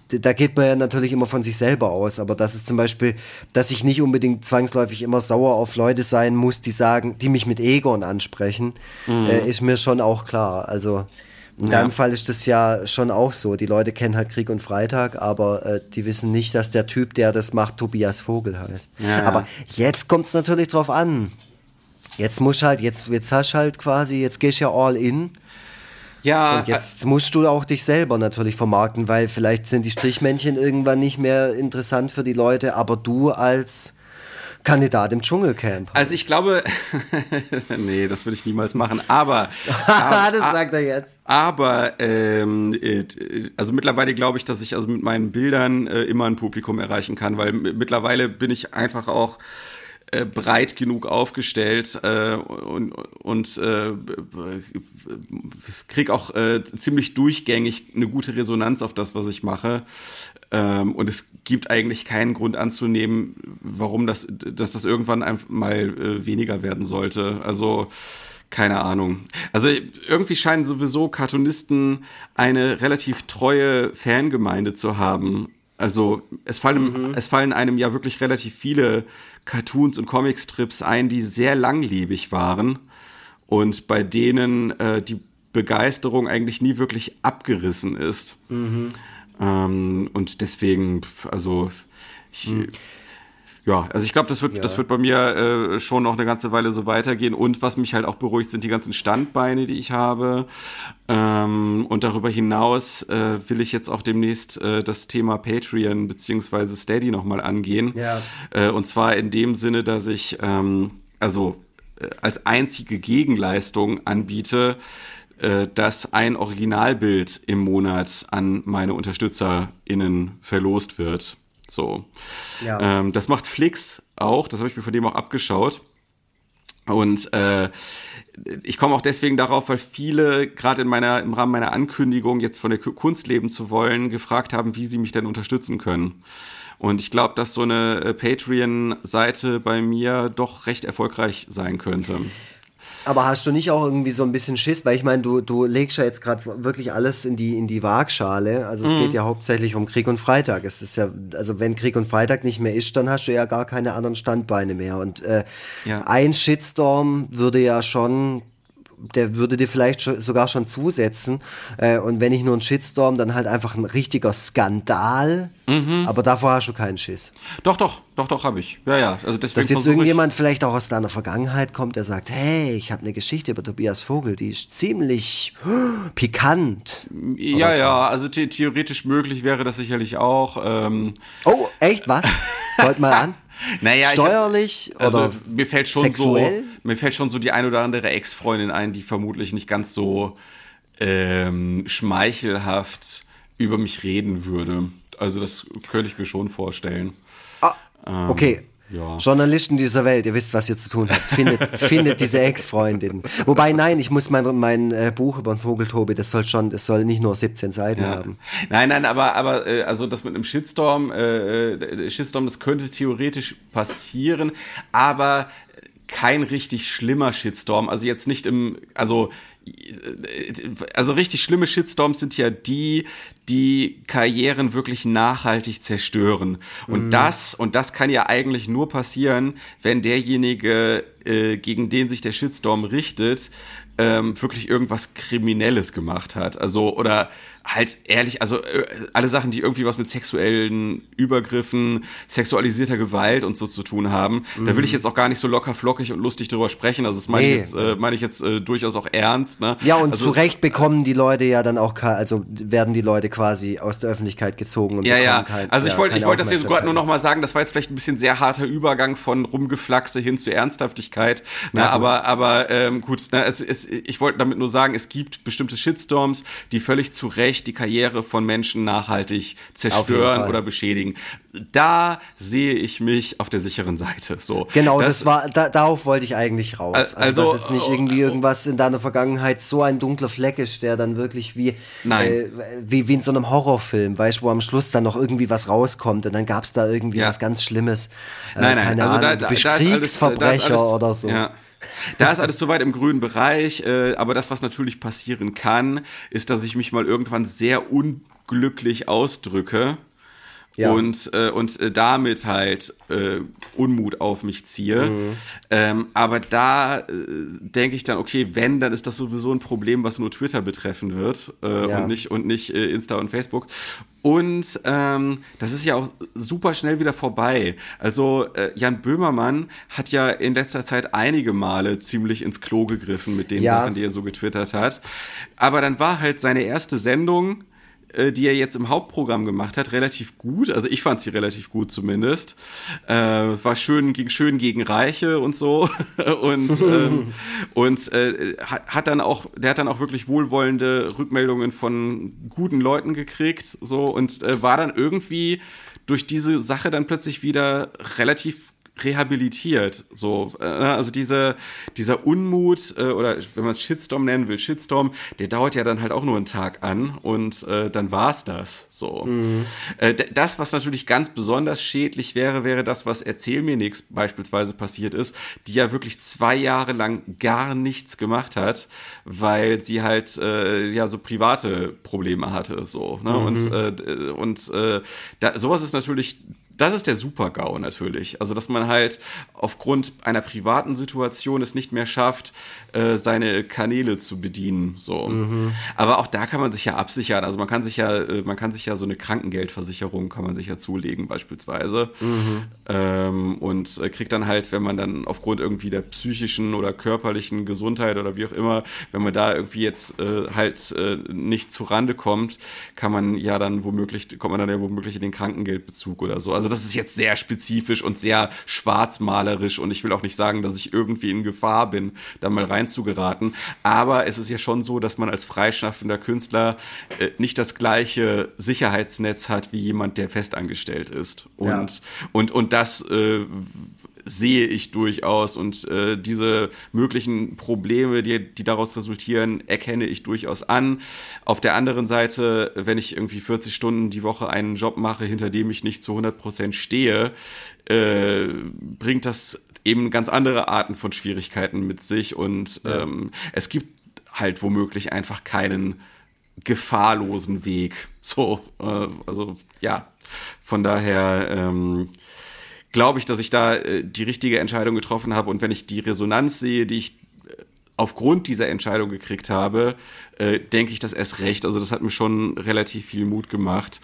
da geht man ja natürlich immer von sich selber aus, aber das ist zum Beispiel, dass ich nicht unbedingt zwangsläufig immer sauer auf Leute sein muss, die sagen, die mich mit Egon ansprechen, mhm. äh, ist mir schon auch klar. Also in ja. deinem Fall ist das ja schon auch so. Die Leute kennen halt Krieg und Freitag, aber äh, die wissen nicht, dass der Typ, der das macht, Tobias Vogel heißt. Ja. Aber jetzt kommt es natürlich drauf an. Jetzt muss halt, jetzt, jetzt hast halt quasi, jetzt gehst du ja all in. Ja. Und jetzt musst du auch dich selber natürlich vermarkten, weil vielleicht sind die Strichmännchen irgendwann nicht mehr interessant für die Leute, aber du als Kandidat im Dschungelcamp. Also ich glaube, nee, das würde ich niemals machen. Aber, aber das sagt er jetzt. Aber ähm, äh, also mittlerweile glaube ich, dass ich also mit meinen Bildern äh, immer ein Publikum erreichen kann, weil mittlerweile bin ich einfach auch äh, breit genug aufgestellt äh, und, und äh, kriege auch äh, ziemlich durchgängig eine gute Resonanz auf das, was ich mache. Ähm, und es gibt eigentlich keinen Grund anzunehmen, warum das, dass das irgendwann mal äh, weniger werden sollte. Also keine Ahnung. Also irgendwie scheinen sowieso Cartoonisten eine relativ treue Fangemeinde zu haben. Also es fallen, mhm. es fallen einem ja wirklich relativ viele Cartoons und Comicstrips ein, die sehr langlebig waren und bei denen äh, die Begeisterung eigentlich nie wirklich abgerissen ist. Mhm. Ähm, und deswegen, also ich, hm. Ja, also ich glaube, das wird, ja. das wird bei mir äh, schon noch eine ganze Weile so weitergehen. Und was mich halt auch beruhigt, sind die ganzen Standbeine, die ich habe. Ähm, und darüber hinaus äh, will ich jetzt auch demnächst äh, das Thema Patreon beziehungsweise Steady nochmal angehen. Ja. Äh, und zwar in dem Sinne, dass ich ähm, also äh, als einzige Gegenleistung anbiete, äh, dass ein Originalbild im Monat an meine UnterstützerInnen verlost wird. So. Ja. Ähm, das macht Flix auch, das habe ich mir von dem auch abgeschaut. Und äh, ich komme auch deswegen darauf, weil viele gerade in meiner im Rahmen meiner Ankündigung jetzt von der Kunst leben zu wollen gefragt haben, wie sie mich denn unterstützen können. Und ich glaube, dass so eine äh, Patreon-Seite bei mir doch recht erfolgreich sein könnte. Aber hast du nicht auch irgendwie so ein bisschen Schiss? Weil ich meine, du, du legst ja jetzt gerade wirklich alles in die, in die Waagschale. Also es mhm. geht ja hauptsächlich um Krieg und Freitag. Es ist ja, also wenn Krieg und Freitag nicht mehr ist, dann hast du ja gar keine anderen Standbeine mehr. Und äh, ja. ein Shitstorm würde ja schon der würde dir vielleicht sogar schon zusetzen. Äh, und wenn nicht nur ein Shitstorm, dann halt einfach ein richtiger Skandal. Mhm. Aber davor hast du keinen Schiss. Doch, doch, doch, doch, habe ich. Ja, ja. Also deswegen Dass jetzt irgendjemand vielleicht auch aus deiner Vergangenheit kommt, der sagt, hey, ich habe eine Geschichte über Tobias Vogel, die ist ziemlich pikant. Ja, ja, also the theoretisch möglich wäre das sicherlich auch. Ähm oh, echt, was? Wollt mal an. Naja, steuerlich hab, also oder mir fällt schon sexuell? so mir fällt schon so die ein oder andere Ex-Freundin ein, die vermutlich nicht ganz so ähm, schmeichelhaft über mich reden würde. Also das könnte ich mir schon vorstellen. Ah, okay, ja. Journalisten dieser Welt, ihr wisst, was ihr zu tun habt. Findet, findet diese Ex-Freundin. Wobei, nein, ich muss mein, mein äh, Buch über den Vogeltobi, das soll schon, das soll nicht nur 17 Seiten ja. haben. Nein, nein, aber, aber äh, also das mit einem Shitstorm, äh, äh, Shitstorm, das könnte theoretisch passieren, aber kein richtig schlimmer Shitstorm. Also jetzt nicht im, also also richtig schlimme Shitstorms sind ja die, die Karrieren wirklich nachhaltig zerstören. Und mhm. das, und das kann ja eigentlich nur passieren, wenn derjenige, äh, gegen den sich der Shitstorm richtet, ähm, wirklich irgendwas Kriminelles gemacht hat. Also, oder halt ehrlich, also äh, alle Sachen, die irgendwie was mit sexuellen Übergriffen, sexualisierter Gewalt und so zu tun haben, mhm. da will ich mhm. jetzt auch gar nicht so locker flockig und lustig drüber sprechen. Also das meine nee. ich jetzt, äh, meine ich jetzt äh, durchaus auch ernst. Ne? Ja, und also, zu Recht bekommen die Leute ja dann auch, also werden die Leute quasi aus der Öffentlichkeit gezogen und ja, ja. Kein, also ich wollte, ich wollte das jetzt gerade nur noch mal sagen. Das war jetzt vielleicht ein bisschen sehr harter Übergang von Rumgeflaxe hin zu Ernsthaftigkeit. Ne? Ja, aber, aber ähm, gut, ne, es, es, ich wollte damit nur sagen, es gibt bestimmte Shitstorms, die völlig zu Recht Recht die Karriere von Menschen nachhaltig zerstören oder beschädigen. Da sehe ich mich auf der sicheren Seite. So. Genau, das, das war, da, darauf wollte ich eigentlich raus. Also, also dass jetzt nicht oh, irgendwie oh. irgendwas in deiner Vergangenheit so ein dunkler Fleck ist, der dann wirklich wie, äh, wie, wie in so einem Horrorfilm, weißt du, wo am Schluss dann noch irgendwie was rauskommt und dann gab es da irgendwie ja. was ganz Schlimmes. Äh, nein, nein, keine also Ahnung, da, da, du bist Kriegsverbrecher alles, oder so. Ja. Da ist alles soweit im grünen Bereich, äh, aber das, was natürlich passieren kann, ist, dass ich mich mal irgendwann sehr unglücklich ausdrücke ja. und, äh, und äh, damit halt äh, Unmut auf mich ziehe. Mhm. Ähm, aber da äh, denke ich dann, okay, wenn, dann ist das sowieso ein Problem, was nur Twitter betreffen wird äh, ja. und nicht, und nicht äh, Insta und Facebook. Und ähm, das ist ja auch super schnell wieder vorbei. Also äh, Jan Böhmermann hat ja in letzter Zeit einige Male ziemlich ins Klo gegriffen mit den ja. Sachen, die er so getwittert hat. Aber dann war halt seine erste Sendung die er jetzt im Hauptprogramm gemacht hat, relativ gut. Also ich fand sie relativ gut zumindest. Äh, war schön, ging schön gegen Reiche und so. und ähm, und äh, hat dann auch, der hat dann auch wirklich wohlwollende Rückmeldungen von guten Leuten gekriegt. So und äh, war dann irgendwie durch diese Sache dann plötzlich wieder relativ rehabilitiert. So, äh, also diese, dieser Unmut äh, oder wenn man es Shitstorm nennen will, Shitstorm, der dauert ja dann halt auch nur einen Tag an und äh, dann war's das. So, mhm. äh, das, was natürlich ganz besonders schädlich wäre, wäre das, was Erzähl mir nichts beispielsweise passiert ist, die ja wirklich zwei Jahre lang gar nichts gemacht hat, weil sie halt äh, ja so private Probleme hatte. So, ne? Mhm. und äh, und äh, da, sowas ist natürlich das ist der Super-GAU natürlich. Also, dass man halt aufgrund einer privaten Situation es nicht mehr schafft, äh, seine Kanäle zu bedienen. So. Mhm. Aber auch da kann man sich ja absichern. Also man kann sich ja, äh, man kann sich ja so eine Krankengeldversicherung kann man sich ja zulegen, beispielsweise. Mhm. Ähm, und äh, kriegt dann halt, wenn man dann aufgrund irgendwie der psychischen oder körperlichen Gesundheit oder wie auch immer, wenn man da irgendwie jetzt äh, halt äh, nicht zu Rande kommt, kann man ja dann womöglich, kommt man dann ja womöglich in den Krankengeldbezug oder so. Also das ist jetzt sehr spezifisch und sehr schwarzmalerisch und ich will auch nicht sagen, dass ich irgendwie in Gefahr bin, da mal reinzugeraten. Aber es ist ja schon so, dass man als freischaffender Künstler äh, nicht das gleiche Sicherheitsnetz hat wie jemand, der festangestellt ist. Und, ja. und, und das äh, sehe ich durchaus und äh, diese möglichen Probleme, die, die daraus resultieren, erkenne ich durchaus an. Auf der anderen Seite, wenn ich irgendwie 40 Stunden die Woche einen Job mache, hinter dem ich nicht zu 100 Prozent stehe, äh, bringt das eben ganz andere Arten von Schwierigkeiten mit sich und ja. ähm, es gibt halt womöglich einfach keinen gefahrlosen Weg. So, äh, also ja, von daher ähm, glaube ich, dass ich da äh, die richtige Entscheidung getroffen habe. Und wenn ich die Resonanz sehe, die ich äh, aufgrund dieser Entscheidung gekriegt habe, äh, denke ich das erst recht. Also das hat mir schon relativ viel Mut gemacht.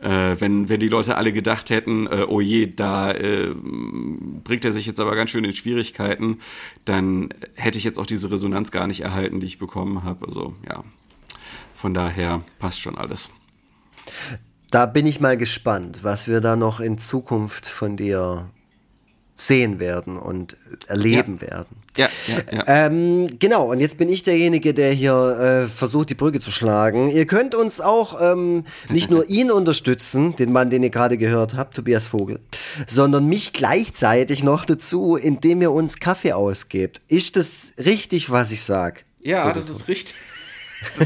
Äh, wenn, wenn die Leute alle gedacht hätten, äh, oh je, da äh, bringt er sich jetzt aber ganz schön in Schwierigkeiten, dann hätte ich jetzt auch diese Resonanz gar nicht erhalten, die ich bekommen habe. Also ja, von daher passt schon alles da bin ich mal gespannt, was wir da noch in Zukunft von dir sehen werden und erleben ja. werden. Ja, ja, ja. Ähm, genau, und jetzt bin ich derjenige, der hier äh, versucht, die Brücke zu schlagen. Ihr könnt uns auch ähm, nicht nur ihn unterstützen, den Mann, den ihr gerade gehört habt, Tobias Vogel, sondern mich gleichzeitig noch dazu, indem ihr uns Kaffee ausgebt. Ist das richtig, was ich sage? Ja, das ist richtig.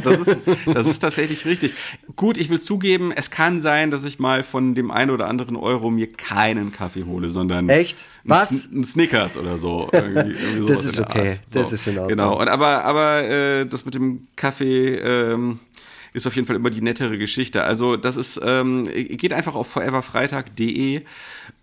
Das ist, das ist tatsächlich richtig. Gut, ich will zugeben, es kann sein, dass ich mal von dem einen oder anderen Euro mir keinen Kaffee hole, sondern echt was ein, Snickers oder so. Irgendwie, irgendwie das ist okay, so. das ist in Ordnung. Genau. Und aber aber äh, das mit dem Kaffee. Ähm, ist auf jeden Fall immer die nettere Geschichte. Also das ist, ähm, geht einfach auf foreverfreitag.de.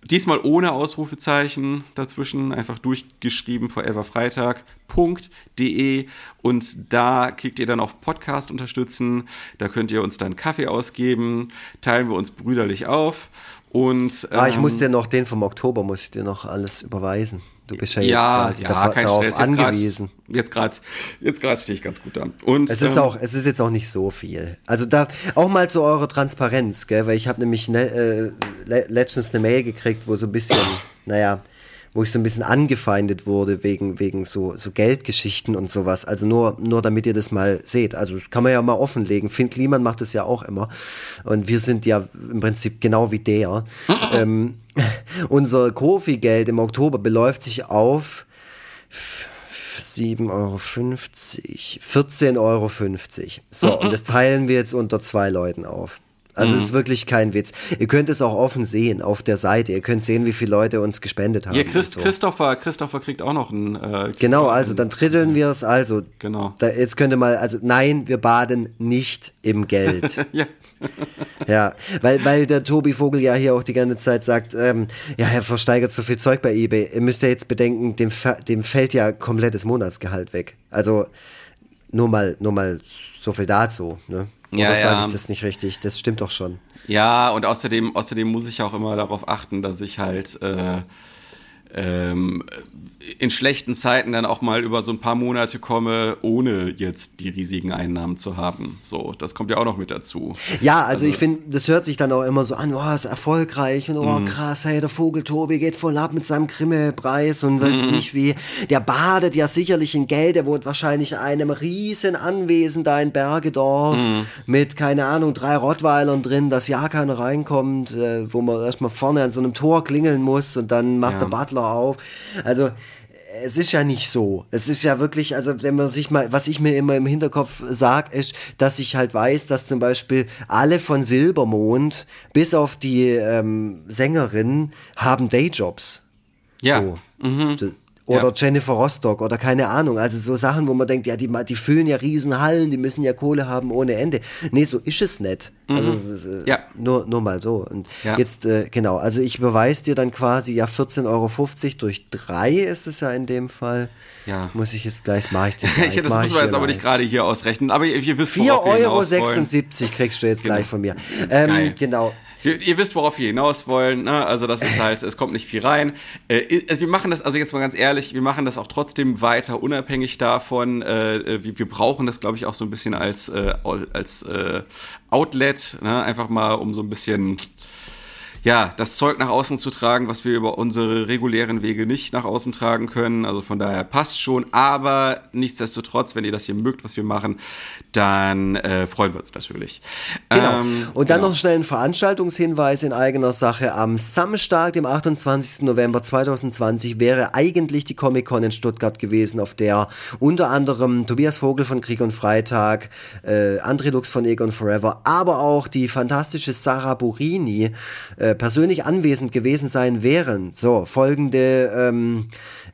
Diesmal ohne Ausrufezeichen dazwischen, einfach durchgeschrieben foreverfreitag.de und da klickt ihr dann auf Podcast unterstützen. Da könnt ihr uns dann Kaffee ausgeben, teilen wir uns brüderlich auf und ähm, ah, ich muss ähm, dir noch den vom Oktober muss ich dir noch alles überweisen. Du bist ja, ja jetzt ja, darauf, darauf Stress, angewiesen. Jetzt gerade jetzt stehe ich ganz gut da. Und es ist ähm, auch es ist jetzt auch nicht so viel. Also da auch mal zu eurer Transparenz, gell, weil ich habe nämlich ne, äh, letztens eine Mail gekriegt, wo so ein bisschen, naja, wo ich so ein bisschen angefeindet wurde wegen, wegen so, so Geldgeschichten und sowas. Also nur, nur damit ihr das mal seht. Also kann man ja mal offenlegen. Finn Kliman macht das ja auch immer. Und wir sind ja im Prinzip genau wie der. ähm, unser Kofi-Geld im Oktober beläuft sich auf 7,50 Euro, 14,50 Euro. So, und das teilen wir jetzt unter zwei Leuten auf. Also mhm. es ist wirklich kein Witz. Ihr könnt es auch offen sehen auf der Seite. Ihr könnt sehen, wie viele Leute uns gespendet haben. Ja, Christ, so. Christopher, Christopher kriegt auch noch ein. Äh, genau, also dann dritteln wir es. Also genau. Da, jetzt könnte mal, also nein, wir baden nicht im Geld. ja. ja, weil, weil der Tobi Vogel ja hier auch die ganze Zeit sagt, ähm, ja, er versteigert so viel Zeug bei eBay. Ihr müsst ja jetzt bedenken, dem, dem fällt ja komplettes Monatsgehalt weg. Also nur mal, nur mal so viel dazu. Ne? Oder ja, sage ich das nicht richtig? Das stimmt doch schon. Ja, und außerdem, außerdem muss ich auch immer darauf achten, dass ich halt äh, ähm, in schlechten Zeiten dann auch mal über so ein paar Monate komme, ohne jetzt die riesigen Einnahmen zu haben. So, das kommt ja auch noch mit dazu. Ja, also, also ich finde, das hört sich dann auch immer so an, oh, ist erfolgreich und oh, mhm. krass, hey, der Vogel Tobi geht voll ab mit seinem Grimme-Preis und weiß mhm. nicht wie. Der badet ja sicherlich in Geld, der wohnt wahrscheinlich in einem riesen Anwesen da in Bergedorf mhm. mit, keine Ahnung, drei Rottweilern drin, dass ja keiner reinkommt, äh, wo man erstmal vorne an so einem Tor klingeln muss und dann macht ja. der Butler auf. Also, es ist ja nicht so. Es ist ja wirklich, also wenn man sich mal, was ich mir immer im Hinterkopf sage, ist, dass ich halt weiß, dass zum Beispiel alle von Silbermond, bis auf die ähm, Sängerin, haben Dayjobs. Ja. So. Mhm. Oder ja. Jennifer Rostock oder keine Ahnung. Also so Sachen, wo man denkt, ja, die, die füllen ja Riesenhallen, die müssen ja Kohle haben ohne Ende. Nee, so ist es nicht. Mhm. Also äh, ja. nur, nur mal so. Und ja. jetzt, äh, genau, also ich überweise dir dann quasi ja 14,50 Euro durch drei ist es ja in dem Fall. Ja. Muss ich jetzt gleich, mache ich den gleich. das müssen wir jetzt aber nicht gerade hier ausrechnen. Aber ihr, ihr wisst, 4,76 Euro kriegst du jetzt genau. gleich von mir. Ähm, genau. Ihr, ihr, wisst, worauf wir hinaus wollen. Ne? Also das ist halt, es kommt nicht viel rein. Äh, wir machen das, also jetzt mal ganz ehrlich, wir machen das auch trotzdem weiter unabhängig davon. Äh, wir, wir, brauchen das, glaube ich, auch so ein bisschen als, äh, als äh, Outlet, ne? einfach mal um so ein bisschen ja, das Zeug nach außen zu tragen, was wir über unsere regulären Wege nicht nach außen tragen können. Also von daher passt schon. Aber nichtsdestotrotz, wenn ihr das hier mögt, was wir machen, dann äh, freuen wir uns natürlich. Genau. Ähm, Und dann genau. noch schnell ein Veranstaltungshinweis in eigener Sache. Am Samstag, dem 28. November 2020, wäre eigentlich die Comic-Con in Stuttgart gewesen, auf der unter anderem Tobias Vogel von Krieg und Freitag, äh, André Lux von Egon Forever, aber auch die fantastische Sarah Burini äh, persönlich anwesend gewesen sein wären. So, folgende, ähm,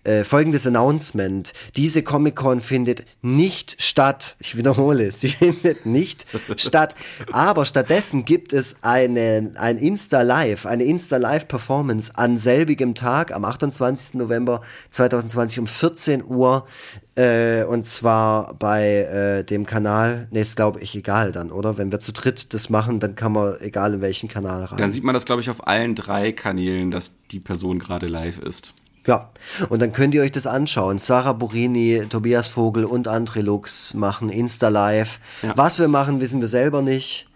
äh, folgendes Announcement. Diese Comic-Con findet nicht statt. Ich wiederhole, sie findet nicht statt. Aber stattdessen gibt es eine, ein Insta-Live, eine Insta-Live-Performance an selbigem Tag, am 28. November 2020 um 14 Uhr äh, und zwar bei äh, dem Kanal, ne, ist glaube ich egal dann, oder? Wenn wir zu dritt das machen, dann kann man egal in welchen Kanal rein. Dann sieht man das, glaube ich, auf allen drei Kanälen, dass die Person gerade live ist. Ja, und dann könnt ihr euch das anschauen. Sarah Burini, Tobias Vogel und André Lux machen Insta-Live. Ja. Was wir machen, wissen wir selber nicht.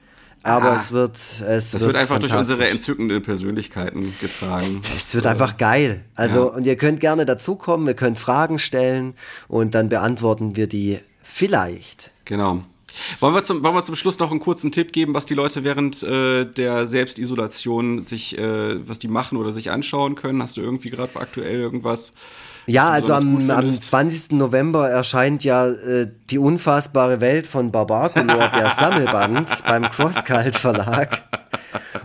Aber ah, es wird. Es wird, wird einfach durch unsere entzückenden Persönlichkeiten getragen. Es wird einfach geil. Also, ja. und ihr könnt gerne dazukommen, ihr könnt Fragen stellen und dann beantworten wir die vielleicht. Genau. Wollen wir, zum, wollen wir zum Schluss noch einen kurzen Tipp geben, was die Leute während äh, der Selbstisolation sich, äh, was die machen oder sich anschauen können? Hast du irgendwie gerade aktuell irgendwas? Ja, also am, am 20. November erscheint ja äh, die unfassbare Welt von Barbarcolor, der Sammelband beim Crosscult Verlag.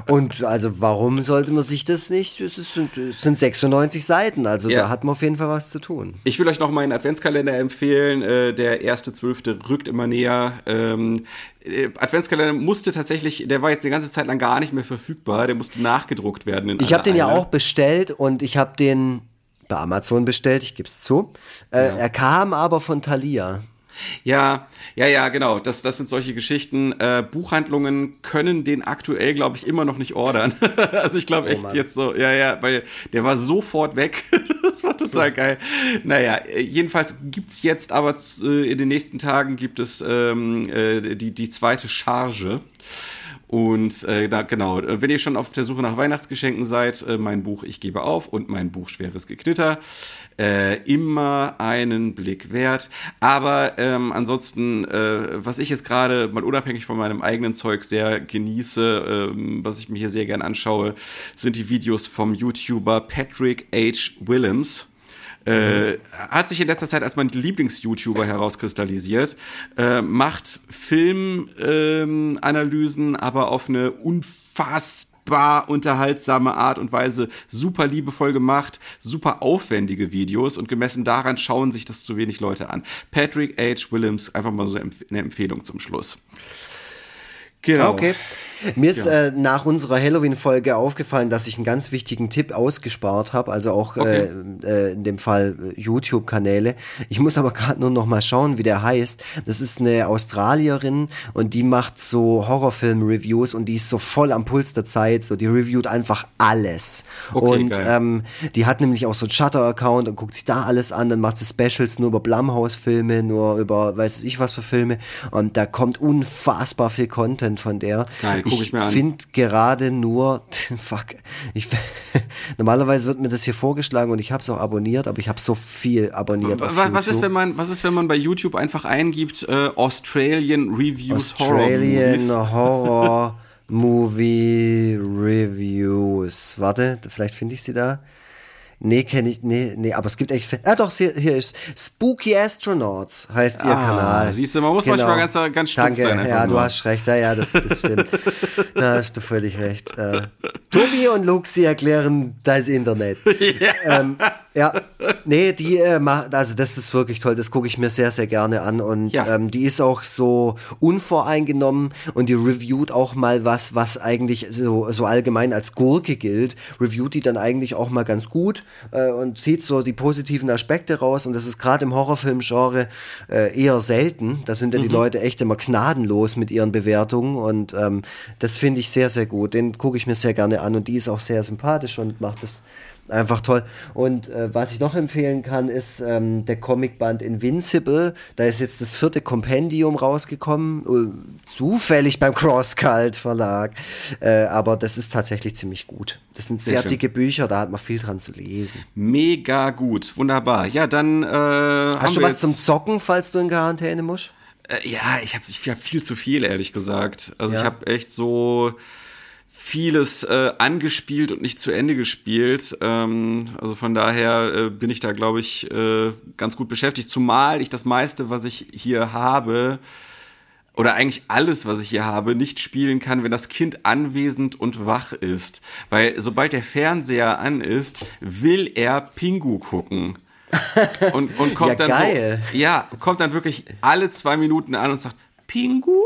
Und also warum sollte man sich das nicht? Es, ist, es sind 96 Seiten, also ja. da hat man auf jeden Fall was zu tun. Ich will euch noch meinen Adventskalender empfehlen. Äh, der erste Zwölfte rückt immer näher. Ähm, äh, Adventskalender musste tatsächlich, der war jetzt die ganze Zeit lang gar nicht mehr verfügbar. Der musste nachgedruckt werden. ich habe den ja auch bestellt und ich habe den bei Amazon bestellt, ich gebe es zu. Äh, ja. Er kam aber von Thalia. Ja, ja, ja, genau. Das, das sind solche Geschichten. Äh, Buchhandlungen können den aktuell, glaube ich, immer noch nicht ordern. also ich glaube oh, echt Mann. jetzt so, ja, ja, weil der war sofort weg. das war total geil. Naja, jedenfalls gibt's jetzt aber äh, in den nächsten Tagen gibt es ähm, äh, die, die zweite Charge. Und äh, da, genau, wenn ihr schon auf der Suche nach Weihnachtsgeschenken seid, äh, mein Buch Ich gebe auf und mein Buch Schweres Geknitter, äh, immer einen Blick wert. Aber ähm, ansonsten, äh, was ich jetzt gerade mal unabhängig von meinem eigenen Zeug sehr genieße, ähm, was ich mir hier sehr gern anschaue, sind die Videos vom YouTuber Patrick H. Willems. Äh, hat sich in letzter Zeit als mein Lieblings-YouTuber herauskristallisiert, äh, macht Filmanalysen, ähm, aber auf eine unfassbar unterhaltsame Art und Weise, super liebevoll gemacht, super aufwendige Videos und gemessen daran schauen sich das zu wenig Leute an. Patrick H. Williams, einfach mal so eine Empfehlung zum Schluss. Genau. Okay. Mir ist ja. äh, nach unserer Halloween-Folge aufgefallen, dass ich einen ganz wichtigen Tipp ausgespart habe, also auch okay. äh, äh, in dem Fall äh, YouTube-Kanäle. Ich muss aber gerade nur noch mal schauen, wie der heißt. Das ist eine Australierin und die macht so Horrorfilm-Reviews und die ist so voll am Puls der Zeit. So, die reviewt einfach alles. Okay, und ähm, die hat nämlich auch so einen Shutter-Account und guckt sich da alles an. Dann macht sie Specials nur über Blumhouse-Filme, nur über weiß ich was für Filme. Und da kommt unfassbar viel Content von der. Geil gucke ich, ich mir an. Ich finde gerade nur, fuck, ich, normalerweise wird mir das hier vorgeschlagen und ich habe es auch abonniert, aber ich habe so viel abonniert. Was, was, ist, wenn man, was ist, wenn man bei YouTube einfach eingibt, äh, Australian Reviews Australian Horror, Horror Movie Reviews. Warte, vielleicht finde ich sie da. Nee, kenne ich, nee, nee, aber es gibt echt, ah doch, hier, hier ist Spooky Astronauts, heißt ihr ah, Kanal. Siehst du, man muss genau. manchmal ganz, ganz stumpf Danke, sein. Ja, nur. du hast recht, ja, ja, das, das stimmt. da hast du völlig recht. Äh, Tobi und Luxi erklären das Internet. Ja. Ähm, Ja, nee, die äh, macht, also das ist wirklich toll, das gucke ich mir sehr, sehr gerne an und ja. ähm, die ist auch so unvoreingenommen und die reviewt auch mal was, was eigentlich so, so allgemein als Gurke gilt, reviewt die dann eigentlich auch mal ganz gut äh, und zieht so die positiven Aspekte raus und das ist gerade im Horrorfilm-Genre äh, eher selten, da sind ja mhm. die Leute echt immer gnadenlos mit ihren Bewertungen und ähm, das finde ich sehr, sehr gut, den gucke ich mir sehr gerne an und die ist auch sehr sympathisch und macht das Einfach toll. Und äh, was ich noch empfehlen kann, ist ähm, der Comicband Invincible. Da ist jetzt das vierte Kompendium rausgekommen. Uh, zufällig beim Crosscult Verlag. Äh, aber das ist tatsächlich ziemlich gut. Das sind sehr, sehr dicke Bücher, da hat man viel dran zu lesen. Mega gut. Wunderbar. Ja, dann. Äh, Hast du was zum Zocken, falls du in Quarantäne musst? Äh, ja, ich habe ich hab viel zu viel, ehrlich gesagt. Also ja. ich habe echt so vieles äh, angespielt und nicht zu Ende gespielt. Ähm, also von daher äh, bin ich da, glaube ich, äh, ganz gut beschäftigt. Zumal ich das meiste, was ich hier habe, oder eigentlich alles, was ich hier habe, nicht spielen kann, wenn das Kind anwesend und wach ist. Weil sobald der Fernseher an ist, will er Pingu gucken. Und, und kommt ja, dann geil. so, ja, kommt dann wirklich alle zwei Minuten an und sagt, Pingu?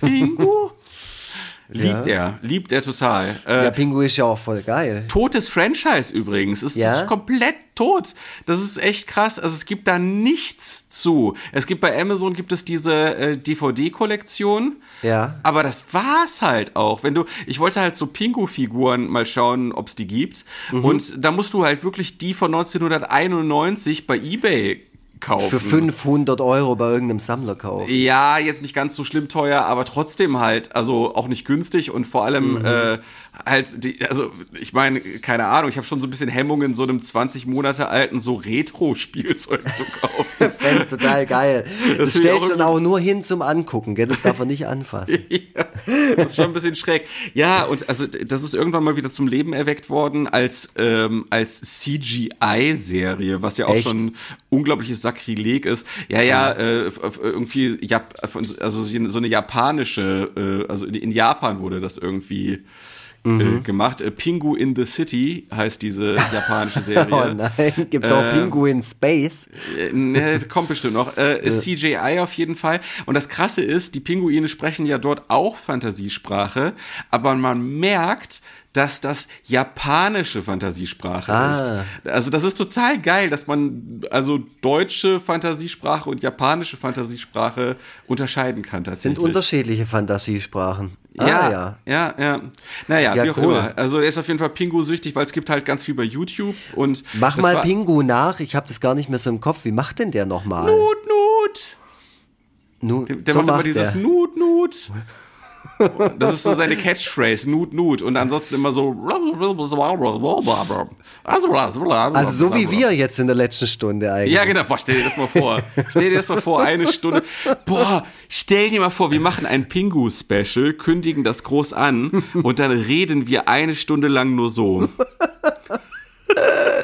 Pingu? Liebt ja. er, liebt er total. Äh, ja, Pingu ist ja auch voll geil. Totes Franchise übrigens. Es ist ja? komplett tot. Das ist echt krass. Also es gibt da nichts zu. Es gibt bei Amazon gibt es diese äh, DVD-Kollektion. Ja. Aber das war's halt auch. Wenn du, ich wollte halt so Pingu-Figuren mal schauen, ob es die gibt. Mhm. Und da musst du halt wirklich die von 1991 bei eBay kaufen. Für 500 Euro bei irgendeinem Sammler kaufen. Ja, jetzt nicht ganz so schlimm teuer, aber trotzdem halt, also auch nicht günstig und vor allem mhm. äh, halt, die, also ich meine, keine Ahnung, ich habe schon so ein bisschen Hemmungen, so einem 20 Monate alten so Retro-Spielzeug zu kaufen. Fände total geil. Das, das stellst du dann auch nur hin zum Angucken, gell? das darf er nicht anfassen. ja, das ist schon ein bisschen schräg. Ja, und also das ist irgendwann mal wieder zum Leben erweckt worden als, ähm, als CGI-Serie, was ja auch Echt? schon unglaubliches Sakrileg ist. Ja, ja, äh, irgendwie, Jap also so eine japanische, äh, also in Japan wurde das irgendwie äh, mhm. gemacht. Äh, Pingu in the City heißt diese japanische Serie. oh nein, gibt's auch äh, Pingu in Space? Äh, ne, kommt bestimmt noch. Äh, CGI auf jeden Fall. Und das Krasse ist, die Pinguine sprechen ja dort auch Fantasiesprache, aber man merkt, dass das japanische Fantasiesprache ah. ist. Also das ist total geil, dass man also deutsche Fantasiesprache und japanische Fantasiesprache unterscheiden kann tatsächlich. Sind unterschiedliche Fantasiesprachen. Ah, ja, ja, ja, ja. Naja, ja, wie auch cool. immer. Also er ist auf jeden Fall Pingu-süchtig, weil es gibt halt ganz viel bei YouTube und Mach mal Pingu nach, ich habe das gar nicht mehr so im Kopf. Wie macht denn der nochmal? Nut, Nut. Nut. Der, der so macht immer dieses Nut, Nut. Das ist so seine Catchphrase, Nut, Nut. Und ansonsten immer so. Also so wie wir jetzt in der letzten Stunde eigentlich. Ja, genau. Boah, stell dir das mal vor. Stell dir das mal vor, eine Stunde. Boah, stell dir mal vor, wir machen ein Pingu-Special, kündigen das groß an und dann reden wir eine Stunde lang nur so.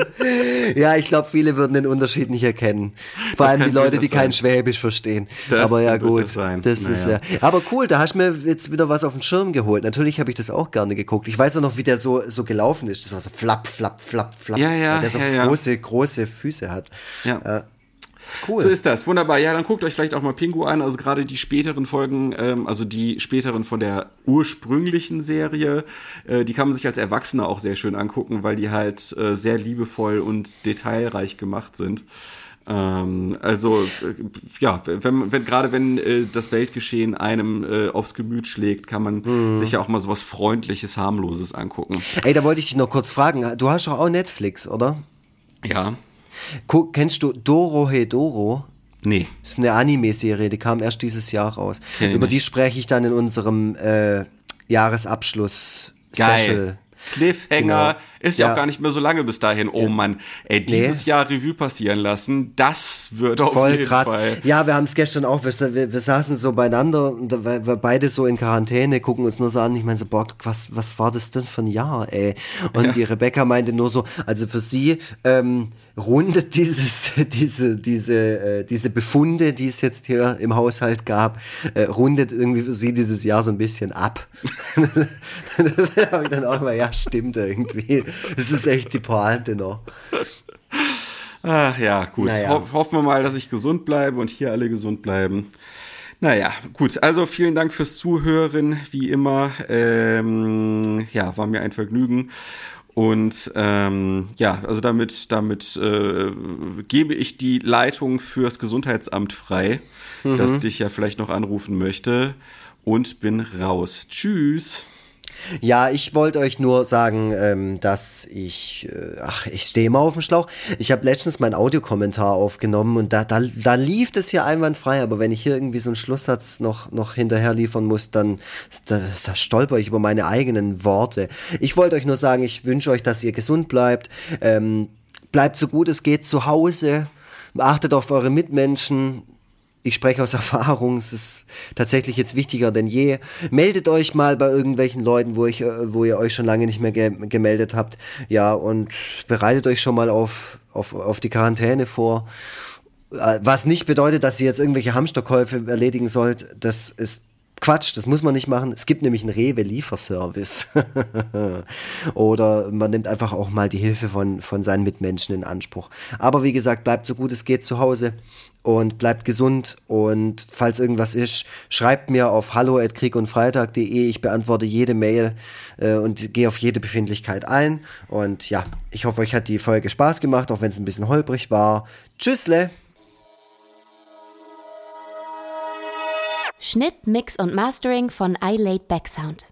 ja, ich glaube, viele würden den Unterschied nicht erkennen. Vor das allem die Leute, die sein. kein Schwäbisch verstehen. Das aber ja, gut. Das, das naja. ist ja. Aber cool, da hast du mir jetzt wieder was auf den Schirm geholt. Natürlich habe ich das auch gerne geguckt. Ich weiß auch noch, wie der so, so gelaufen ist. Das war so flapp, flapp, flapp, flapp. Ja, ja. Weil der so ja, große, große Füße hat. Ja. Äh, Cool. So ist das. Wunderbar. Ja, dann guckt euch vielleicht auch mal Pingu an. Also gerade die späteren Folgen, ähm, also die späteren von der ursprünglichen Serie, äh, die kann man sich als Erwachsener auch sehr schön angucken, weil die halt äh, sehr liebevoll und detailreich gemacht sind. Ähm, also äh, ja, wenn, wenn gerade wenn äh, das Weltgeschehen einem äh, aufs Gemüt schlägt, kann man mhm. sich ja auch mal so was Freundliches, harmloses angucken. Ey, da wollte ich dich noch kurz fragen. Du hast doch auch Netflix, oder? Ja. Kennst du Doro Hedoro? Nee. Das ist eine Anime-Serie, die kam erst dieses Jahr raus. Kenn Über die spreche ich dann in unserem äh, Jahresabschluss-Special. Cliffhanger. Genau. Ist ja, ja, auch gar nicht mehr so lange bis dahin. Oh ja. Mann, ey, dieses nee. Jahr Revue passieren lassen, das wird auf Voll jeden krass. Fall. Ja, wir haben es gestern auch, wir, wir, wir, saßen so beieinander, wir, wir beide so in Quarantäne, gucken uns nur so an. Ich meine so, boah, was, was war das denn für ein Jahr, ey? Und ja. die Rebecca meinte nur so, also für sie, ähm, rundet dieses, diese, diese, äh, diese Befunde, die es jetzt hier im Haushalt gab, äh, rundet irgendwie für sie dieses Jahr so ein bisschen ab. das habe ich dann auch mal, ja, stimmt irgendwie. Das ist echt die Pointe noch. Ach ja, gut. Naja. Ho hoffen wir mal, dass ich gesund bleibe und hier alle gesund bleiben. Naja, gut. Also vielen Dank fürs Zuhören, wie immer. Ähm, ja, war mir ein Vergnügen. Und ähm, ja, also damit, damit äh, gebe ich die Leitung fürs Gesundheitsamt frei, mhm. das dich ja vielleicht noch anrufen möchte. Und bin raus. Tschüss. Ja, ich wollte euch nur sagen, ähm, dass ich, äh, ach, ich stehe mal auf dem Schlauch. Ich habe letztens meinen Audiokommentar aufgenommen und da, da, da lief das hier einwandfrei, aber wenn ich hier irgendwie so einen Schlusssatz noch, noch hinterher liefern muss, dann da, da stolper ich über meine eigenen Worte. Ich wollte euch nur sagen, ich wünsche euch, dass ihr gesund bleibt. Ähm, bleibt so gut es geht zu Hause. Achtet auf eure Mitmenschen ich spreche aus Erfahrung, es ist tatsächlich jetzt wichtiger denn je. Meldet euch mal bei irgendwelchen Leuten, wo, ich, äh, wo ihr euch schon lange nicht mehr ge gemeldet habt. Ja, und bereitet euch schon mal auf, auf, auf die Quarantäne vor. Äh, was nicht bedeutet, dass ihr jetzt irgendwelche Hamsterkäufe erledigen sollt. Das ist Quatsch, das muss man nicht machen. Es gibt nämlich einen Rewe-Lieferservice. Oder man nimmt einfach auch mal die Hilfe von, von seinen Mitmenschen in Anspruch. Aber wie gesagt, bleibt so gut es geht zu Hause und bleibt gesund. Und falls irgendwas ist, schreibt mir auf hallo.kriegundfreitag.de. Ich beantworte jede Mail äh, und gehe auf jede Befindlichkeit ein. Und ja, ich hoffe, euch hat die Folge Spaß gemacht, auch wenn es ein bisschen holprig war. Tschüssle! Schnitt, Mix und Mastering von iLaid Backsound.